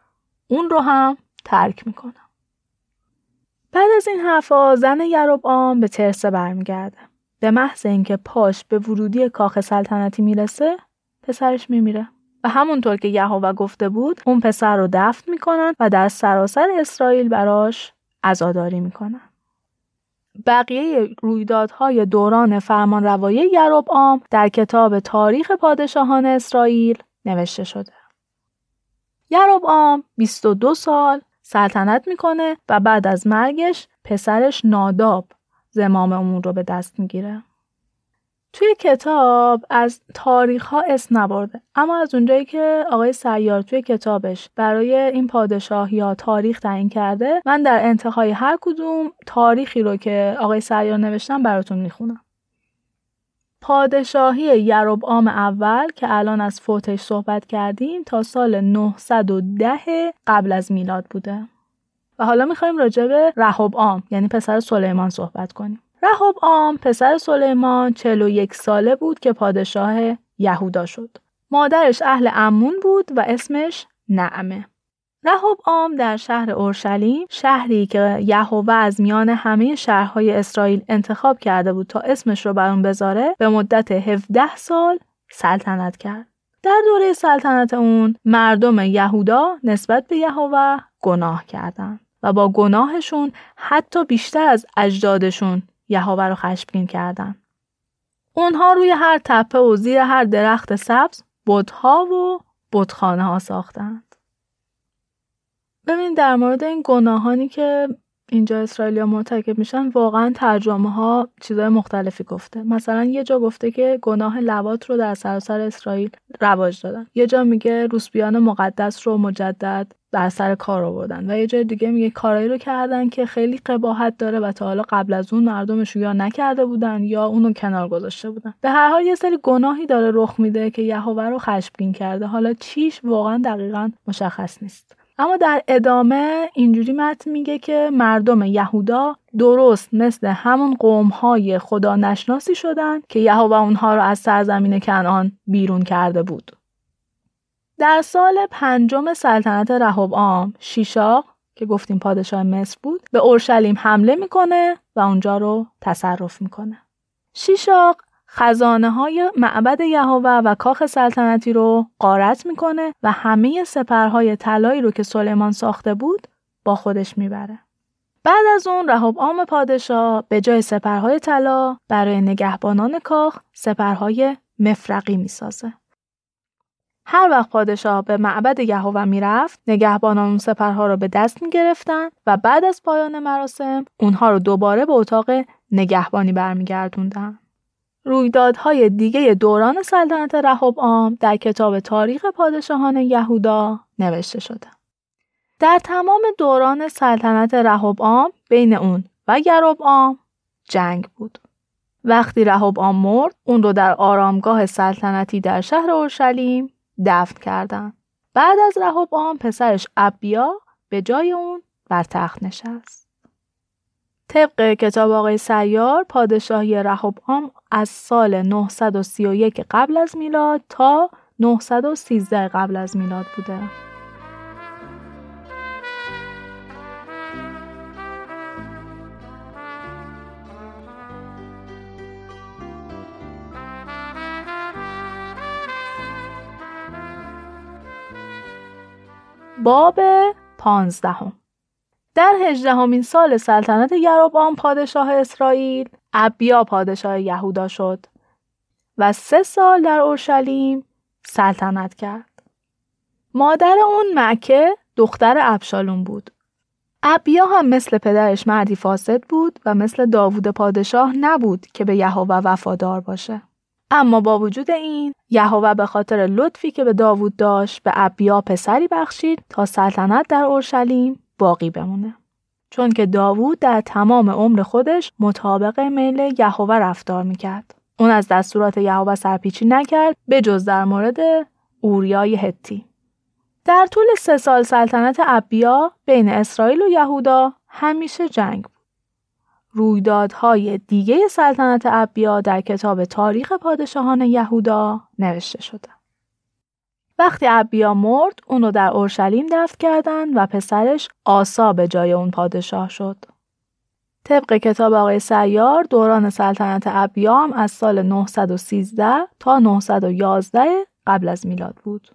اون رو هم ترک می‌کنه. بعد از این حرفا زن یروبعام به ترسه برمیگرده. به محض اینکه پاش به ورودی کاخ سلطنتی می‌رسه پسرش میمیره و همونطور که یهوه گفته بود اون پسر رو دفن می‌کنن و در سراسر اسرائیل براش عزاداری می‌کنن. بقیه رویدادهای دوران فرمان روایی یروبعام در کتاب تاریخ پادشاهان اسرائیل نوشته شده. یروبعام 22 سال سلطنت می‌کنه و بعد از مرگش پسرش ناداب زمام امور رو به دست می‌گیره. توی کتاب از تاریخ ها اسم نبرده. اما از اونجایی که آقای سیار توی کتابش برای این پادشاه یا تاریخ تعیین کرده من در انتهای هر کدوم تاریخی رو که آقای سیار نوشتم براتون می‌خونم. پادشاهی یروبعام اول که الان از فوتش صحبت کردیم تا سال 910 قبل از میلاد بوده. و حالا می‌خوایم راجع به رهوبعام یعنی پسر سلیمان صحبت کنیم. رهوبعام پسر سلیمان 41 ساله بود که پادشاه یهودا شد مادرش اهل امون بود و اسمش نعمه رهوبعام در شهر اورشلیم شهری که یهوه از میان همه شهرهای اسرائیل انتخاب کرده بود تا اسمش رو بر اون بذاره به مدت 17 سال سلطنت کرد. در دوره سلطنت اون مردم یهودا نسبت به یهوه گناه کردند و با گناهشون حتی بیشتر از اجدادشون یهوه رو خشمگین کردند. اونها روی هر تپه و زیر هر درخت سبز بتها و بتخانه ها ساختند. ببین در مورد این گناهانی که اینجا اسرائیلیا مرتکب میشن واقعا ترجمه ها چیزای مختلفی گفته. مثلا یه جا گفته که گناه لوات رو در سراسر اسرائیل رواج دادن. یه جا میگه روسبیان مقدس رو مجدد در سر کار آوردن و یه جای دیگه میگه کارایی رو کردن که خیلی قباحت داره و تا حالا قبل از اون مردمش یا نکرده بودن یا اونو کنار گذاشته بودن. به هر حال یه سری گناهی داره رخ میده که یهوه رو خشمگین کرده. حالا چیش واقعا دقیقا مشخص نیست. اما در ادامه اینجوری متن میگه که مردم یهودا درست مثل همون قومهای خدا نشناسی شدن که یهوه اونها رو از سرزمین کنعان بیرون کرده بود. در سال پنجم سلطنت رهوبعام شیشاق که گفتیم پادشاه مصر بود به اورشلیم حمله می‌کنه و اونجا رو تصرف می‌کنه. شیشاق خزانه های معبد یهوه و کاخ سلطنتی رو قارت می‌کنه و همه سپرهای طلایی رو که سلیمان ساخته بود با خودش می‌بره. بعد از اون رهاب عام پادشاه به جای سپرهای طلا برای نگهبانان کاخ سپرهای مفرقی می‌سازه. هر وقت پادشاه به معبد یهوه می‌رفت نگهبانان اون سپرها رو به دست می‌گرفتن و بعد از پایان مراسم اونها رو دوباره به اتاق نگهبانی برمیگردوندن. رویدادهای دیگه دوران سلطنت عام در کتاب تاریخ پادشاهان یهودا نوشته شده. در تمام دوران سلطنت عام بین اون و عام جنگ بود. وقتی رهب آن مرد اون رو در آرامگاه سلطنتی در شهر اورشلیم دفن کردند. بعد از رهب آن پسرش ابیا به جای اون بر تخت نشست. طبق کتاب آقای سیار پادشاهی رهب از سال 931 قبل از میلاد تا 913 قبل از میلاد بوده. باب پانزدهم در هجدهمین سال سلطنت یروبام پادشاه اسرائیل ابیا پادشاه یهودا شد و سه سال در اورشلیم سلطنت کرد. مادر اون مکه دختر ابشالون بود. ابیا هم مثل پدرش مردی فاسد بود و مثل داوود پادشاه نبود که به یهوه وفادار باشه. اما با وجود این یهوه به خاطر لطفی که به داوود داشت به ابیا پسری بخشید تا سلطنت در اورشلیم باقی بمونه. چون که داوود در تمام عمر خودش مطابق میل یهوه رفتار می‌کرد. اون از دستورات یهوه سرپیچی نکرد به جز در مورد اوریای هتی. در طول سه سال سلطنت ابیا بین اسرائیل و یهودا همیشه جنگ بود. رویدادهای دیگه سلطنت ابیا در کتاب تاریخ پادشاهان یهودا نوشته شده. وقتی ابیا مرد اون رو در اورشلیم دفن کردند و پسرش آسا به جای اون پادشاه شد. طبق کتاب آقای سیار دوران سلطنت ابیا هم از سال 913 تا 911 قبل از میلاد بود.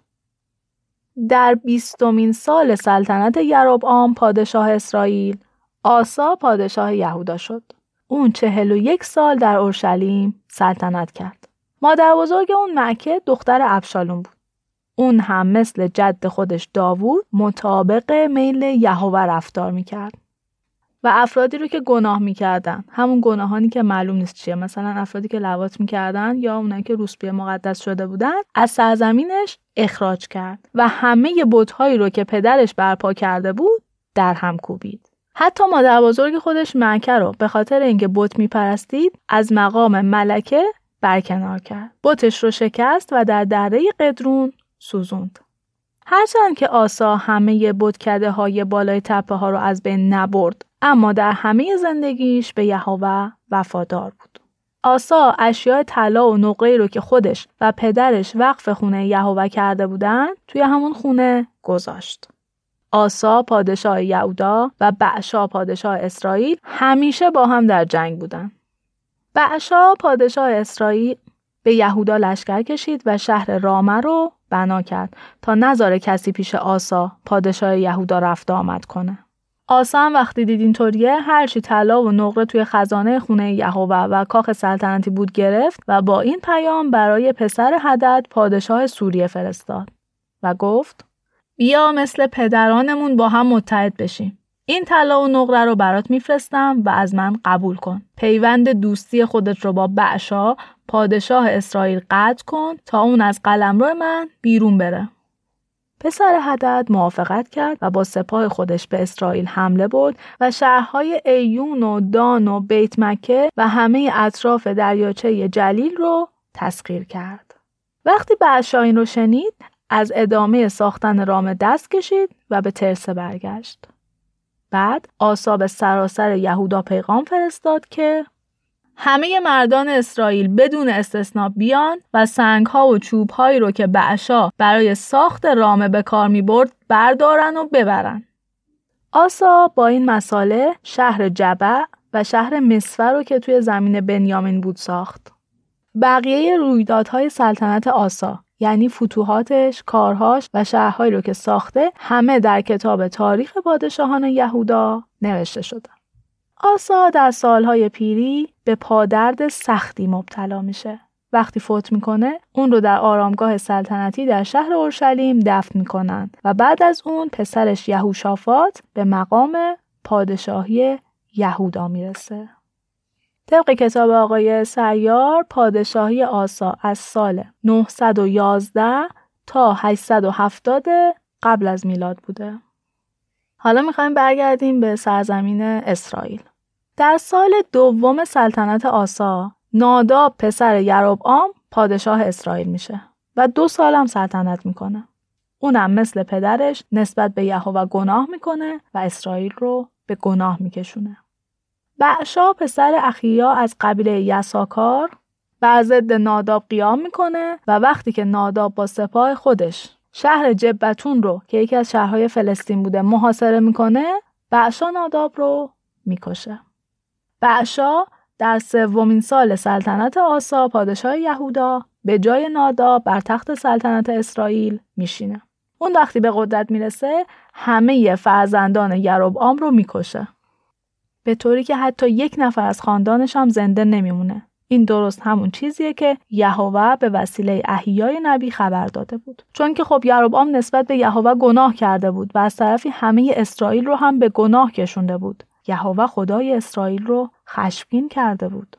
در بیستمین سال سلطنت یروبعام پادشاه اسرائیل آسا پادشاه یهودا شد. اون چهل و یک سال در اورشلیم سلطنت کرد. مادر بزرگ اون مکه دختر ابشالون بود. اون هم مثل جد خودش داوود مطابق میل یهوه رفتار می‌کرد. و افرادی رو که گناه می‌کردن. همون گناهانی که معلوم نیست چیه. مثلا افرادی که لواط می‌کردن یا اونایی که روسپی مقدس شده بودن از سرزمینش اخراج کرد. و همه بتهایی رو که پدرش برپا کرده بود در هم کوبید. حتی مادر بزرگ خودش مکه رو به خاطر اینکه بت میپرستید از مقام ملکه برکنار کرد. بتش رو شکست و در دره قدرون سوزوند هرچند که آسا همه بتکده های بالای تپه ها رو از بین نبرد اما در همه زندگیش به یهوه وفادار بود. آسا اشیاء طلا و نقره رو که خودش و پدرش وقف خونه یهوه کرده بودن توی همون خونه گذاشت. آسا پادشاه یهودا و بعشا پادشاه اسرائیل همیشه با هم در جنگ بودن. بعشا پادشاه اسرائیل به یهودا لشکر کشید و شهر رامه رو بنا کرد تا نظر کسی پیش آسا پادشاه یهودا رفت آمد کنه. آسا وقتی دید اینطوریه هرچی طلا و نقره توی خزانه خونه یهوه و کاخ سلطنتی بود گرفت و با این پیام برای پسر حدد پادشاه سوریه فرستاد و گفت بیا مثل پدرانمون با هم متحد بشیم این طلا و نقره رو برات میفرستم و از من قبول کن پیوند دوستی خودت رو با بعشا پادشاه اسرائیل قطع کن تا اون از قلمرو من بیرون بره پسر حدد موافقت کرد و با سپاه خودش به اسرائیل حمله برد و شهرهای ایون و دان و بیت مکه و همه اطراف دریاچه جلیل رو تسخیر کرد. وقتی این رو شنید از ادامه ساختن رام دست کشید و به ترسه برگشت. بعد آسا سراسر یهودا پیغام فرستاد که همه مردان اسرائیل بدون استثنا بیان و سنگ ها و چوب هایی رو که بعشا برای ساخت رامه به کار می برد بردارن و ببرن. آسا با این مساله شهر جبع و شهر مصفر رو که توی زمین بنیامین بود ساخت. بقیه رویدادهای سلطنت آسا یعنی فتوحاتش، کارهاش و شهرهایی رو که ساخته همه در کتاب تاریخ پادشاهان یهودا نوشته شده. آسا در سالهای پیری به پادرد سختی مبتلا میشه. وقتی فوت می‌کنه اون رو در آرامگاه سلطنتی در شهر اورشلیم دفن می‌کنن و بعد از اون پسرش یهوشافات به مقام پادشاهی یهودا می‌رسه. طبق کتاب آقای سیار پادشاهی آسا از سال 911 تا 870 قبل از میلاد بوده. حالا می‌خوایم برگردیم به سرزمین اسرائیل. در سال دوم سلطنت آسا ناداب پسر یروبعام پادشاه اسرائیل میشه و دو سالم سلطنت می‌کنه. اونم مثل پدرش نسبت به یهوه گناه می‌کنه و اسرائیل رو به گناه میکشونه. بعشا پسر اخیا از قبیله یساکار بر ضد ناداب قیام می‌کنه و وقتی که ناداب با سپاه خودش شهر جبتون رو که یکی از شهرهای فلسطین بوده محاصره می‌کنه بعشا ناداب رو می‌کشه. بعشا در سومین سال سلطنت آسا پادشاه یهودا به جای ناداب بر تخت سلطنت اسرائیل میشینه. اون وقتی به قدرت می‌رسه همه فرزندان یروبعام رو می‌کشه. به طوری که حتی یک نفر از خاندانش هم زنده نمیمونه. این درست همون چیزیه که یهوه به وسیله احیای نبی خبر داده بود. چون که خب یروبعام نسبت به یهوه گناه کرده بود و از طرفی همه اسرائیل رو هم به گناه کشونده بود. یهوه خدای اسرائیل رو خشمگین کرده بود.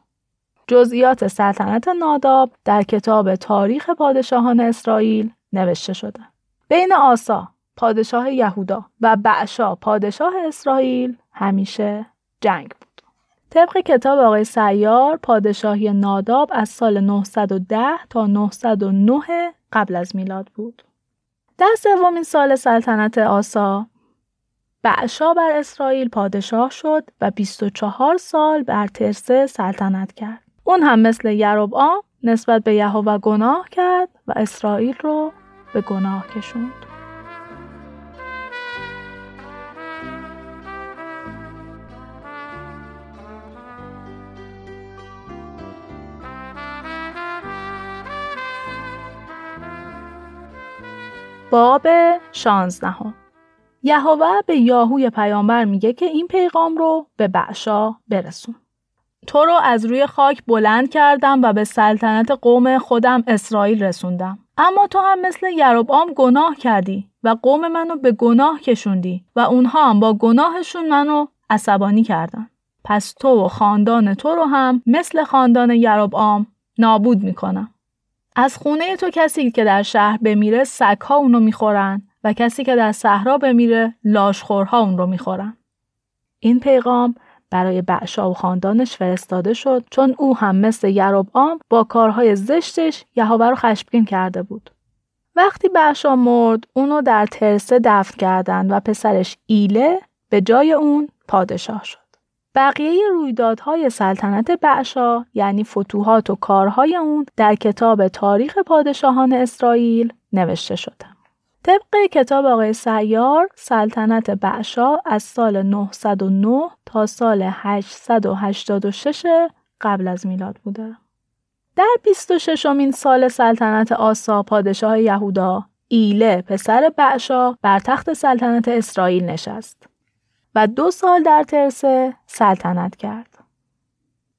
جزئیات سلطنت ناداب در کتاب تاریخ پادشاهان اسرائیل نوشته شده. بین آسا پادشاه یهودا و بعشا پادشاه اسرائیل همیشه جنگ بود طبق کتاب آقای سیار پادشاهی ناداب از سال 910 تا 909 قبل از میلاد بود. در سومین سال سلطنت آسا بعشا بر اسرائیل پادشاه شد و 24 سال بر ترسه سلطنت کرد. اون هم مثل یروبعام نسبت به یهوه گناه کرد و اسرائیل رو به گناه کشوند. باب شانزدهم یهوه به یاهوی پیامبر میگه که این پیغام رو به بعشا برسون. تو رو از روی خاک بلند کردم و به سلطنت قوم خودم اسرائیل رسوندم. اما تو هم مثل یروبعام گناه کردی و قوم منو به گناه کشوندی و اونها هم با گناهشون منو عصبانی کردن. پس تو و خاندان تو رو هم مثل خاندان یروبعام نابود می‌کنم. از خونه تو کسی که در شهر بمیره سگها اونو می‌خورن و کسی که در صحرا بمیره لاشخورها اون رو می‌خورن. این پیغام برای بعشا و خاندانش فرستاده شد چون او هم مثل یروبعام با کارهای زشتش یهوه رو خشمگین کرده بود. وقتی بعشا مرد اونو در ترسه دفن کردند و پسرش ایله به جای اون پادشاه شد. بقیه رویدادهای سلطنت بعشا یعنی فتوحات و کارهای اون در کتاب تاریخ پادشاهان اسرائیل نوشته شده. طبق کتاب آقای سیار سلطنت بعشا از سال 909 تا سال 886 قبل از میلاد بوده. در 26 امین سال سلطنت آسا پادشاه یهودا ایله پسر بعشا بر تخت سلطنت اسرائیل نشست. و دو سال در ترسه سلطنت کرد.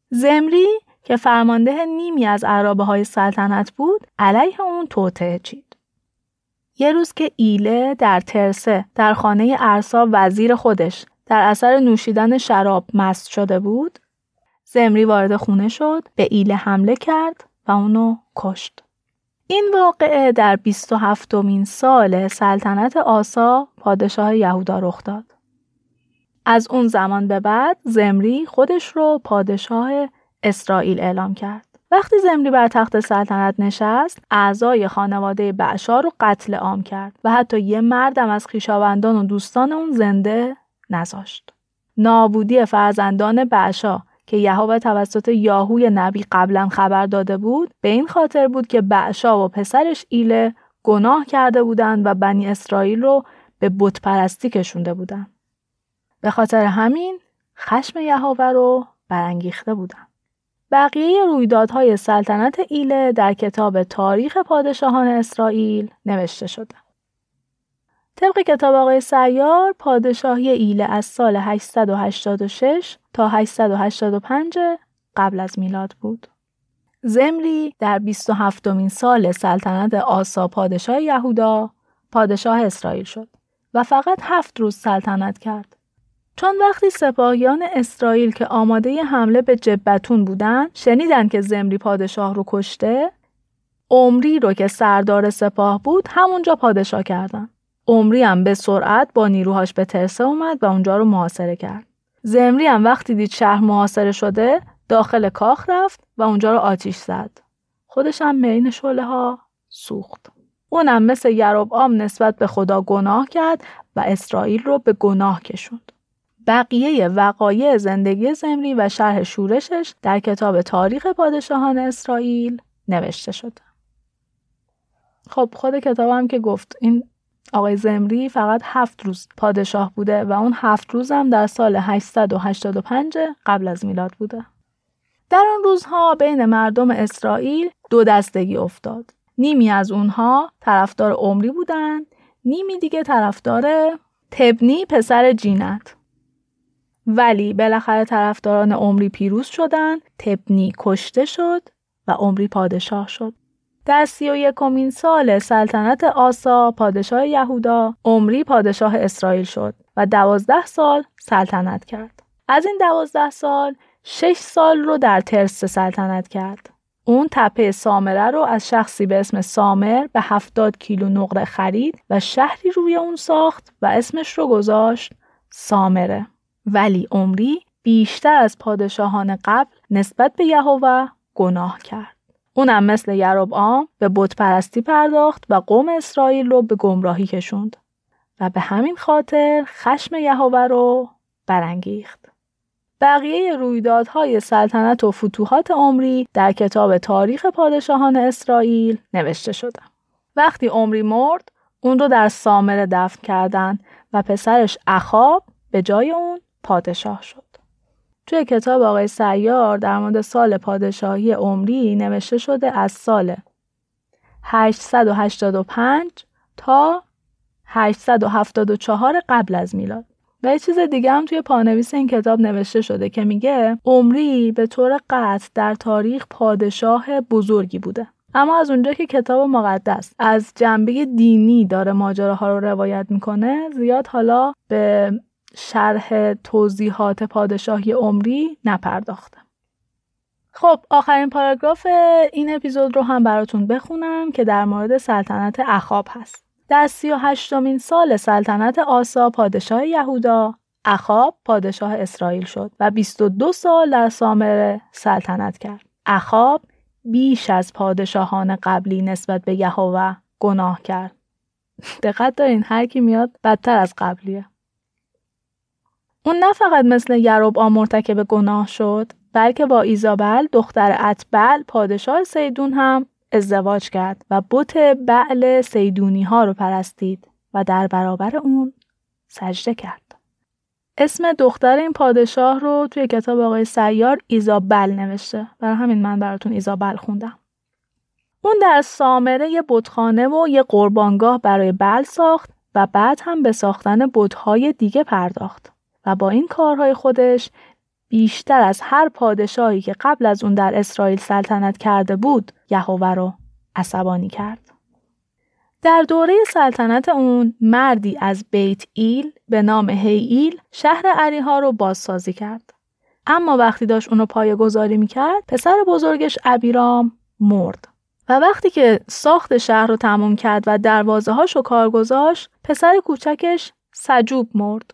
زمری که فرمانده نیمی از عرابه های سلطنت بود علیه اون توطعه چید. یه روز که ایله در ترسه در خانه ارسا وزیر خودش در اثر نوشیدن شراب مست شده بود زمری وارد خونه شد به ایله حمله کرد و اونو کشت. این واقعه در 27 مین سال سلطنت آسا پادشاه یهودا رخ داد. از اون زمان به بعد زمری خودش رو پادشاه اسرائیل اعلام کرد. وقتی زمری بر تخت سلطنت نشست، اعضای خانواده بعشا رو قتل عام کرد و حتی یه مردم از خویشاوندان و دوستان اون زنده نذاشت. نابودی فرزندان بعشا که یهوه توسط یاهوی نبی قبلا خبر داده بود به این خاطر بود که بعشا و پسرش ایله گناه کرده بودند و بنی اسرائیل رو به بت پرستی کشونده بودند. به خاطر همین خشم یهوه رو برانگیخته بودن. بقیه رویدادهای سلطنت ایله در کتاب تاریخ پادشاهان اسرائیل نوشته شده. طبق کتاب آقای سیار پادشاهی ایله از سال 886 تا 885 قبل از میلاد بود. زمری در 27 مین سال سلطنت آسا پادشاه یهودا پادشاه اسرائیل شد و فقط هفت روز سلطنت کرد. چون وقتی سپاهیان اسرائیل که آماده حمله به جبتون بودن شنیدن که زمری پادشاه رو کشته عمری رو که سردار سپاه بود همونجا پادشاه کردن. عمری هم به سرعت با نیروهاش به ترسه اومد و اونجا رو محاصره کرد. زمری هم وقتی دید شهر محاصره شده داخل کاخ رفت و اونجا رو آتیش زد. خودش هم بین شله ها سوخت. اونم مثل یروبعام نسبت به خدا گناه کرد و اسرائیل رو به گناه کشوند. بقیه وقایع زندگی زمری و شرح شورشش در کتاب تاریخ پادشاهان اسرائیل نوشته شده. خب خود کتابم که گفت این آقای زمری فقط هفت روز پادشاه بوده و اون هفت روز هم در سال 885 قبل از میلاد بوده. در آن روزها بین مردم اسرائیل دو دستگی افتاد. نیمی از اونها طرفدار عمری بودند، نیمی دیگه طرفدار تبنی پسر جینت. ولی بالاخره طرفداران عمری پیروز شدند، تبنی کشته شد و عمری پادشاه شد. در سی و یکمین سال سلطنت آسا پادشاه یهودا عمری پادشاه اسرائیل شد و دوازده سال سلطنت کرد. از این دوازده سال شش سال رو در ترس سلطنت کرد. اون تپه سامره رو از شخصی به اسم سامر به هفتاد کیلو نقره خرید و شهری روی اون ساخت و اسمش رو گذاشت سامره. ولی عمری بیشتر از پادشاهان قبل نسبت به یهوه گناه کرد. اونم مثل یروبعام به بت پرستی پرداخت و قوم اسرائیل رو به گمراهی کشوند و به همین خاطر خشم یهوه رو برانگیخت. بقیه رویدادهای سلطنت و فتوحات عمری در کتاب تاریخ پادشاهان اسرائیل نوشته شده. وقتی عمری مرد، اون رو در سامره دفن کردند و پسرش اخاب به جای اون پادشاه شد. توی کتاب آقای سیار در مورد سال پادشاهی عمری نوشته شده از سال 885 تا 874 قبل از میلاد. و یه چیز دیگه هم توی پانویس این کتاب نوشته شده که میگه عمری به طور قطع در تاریخ پادشاه بزرگی بوده. اما از اونجا که کتاب مقدس از جنبه دینی داره ماجراها رو روایت می‌کنه زیاد حالا به شرح توضیحات پادشاهی عمری نپرداختم. خب آخرین پاراگراف این اپیزود رو هم براتون بخونم که در مورد سلطنت اخاب هست. در سی و هشتمین سال سلطنت آسا پادشاه یهودا اخاب پادشاه اسرائیل شد و 22 سال در سامره سلطنت کرد. اخاب بیش از پادشاهان قبلی نسبت به یهوه گناه کرد. دقت دارین هر کی میاد بدتر از قبلیه. اون نه فقط مثل یروب مرتکب گناه شد بلکه با ایزابل دختر اتبل پادشاه سیدون هم ازدواج کرد و بت بعل سیدونی ها رو پرستید و در برابر اون سجده کرد. اسم دختر این پادشاه رو توی کتاب آقای سیار ایزابل نوشته. برای همین من براتون ایزابل خوندم. اون در سامره یه بتخانه و یه قربانگاه برای بل ساخت و بعد هم به ساختن بتهای دیگه پرداخت و با این کارهای خودش بیشتر از هر پادشاهی که قبل از اون در اسرائیل سلطنت کرده بود یهوه رو عصبانی کرد. در دوره سلطنت اون مردی از بیت ایل به نام هی ایل شهر عریها رو بازسازی کرد. اما وقتی داشت اونو پایه گذاری می‌کرد پسر بزرگش ابیرام مرد. و وقتی که ساخت شهر رو تموم کرد و دروازه هاش کار گذاشت پسر کوچکش سجوب مرد.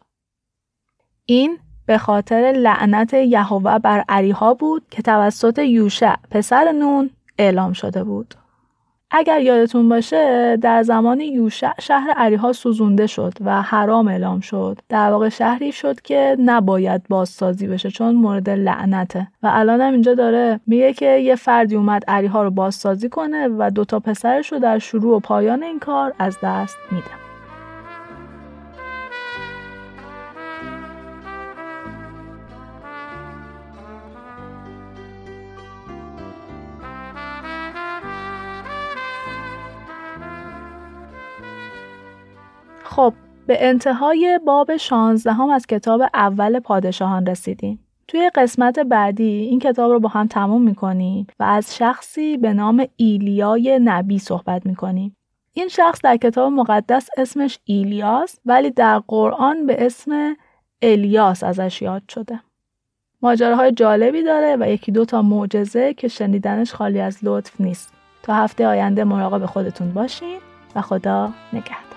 این به خاطر لعنت یهوه بر عریها بود که توسط یوشع پسر نون اعلام شده بود. اگر یادتون باشه در زمان یوشع شهر عریها سوزونده شد و حرام اعلام شد. در واقع شهری شد که نباید بازسازی بشه چون مورد لعنته. و الان هم اینجا داره میگه که یه فردی اومد عریها رو بازسازی کنه و دوتا پسرش رو در شروع و پایان این کار از دست میده. خب به انتهای باب 16 هم از کتاب اول پادشاهان رسیدیم. توی قسمت بعدی این کتاب رو با هم تموم می‌کنیم و از شخصی به نام ایلیای نبی صحبت می‌کنیم. این شخص در کتاب مقدس اسمش ایلیاس ولی در قرآن به اسم الیاس ازش یاد شده. ماجراهای جالبی داره و یکی دو تا معجزه که شنیدنش خالی از لطف نیست. تا هفته آینده مراقب خودتون باشین و خدا نگهدار.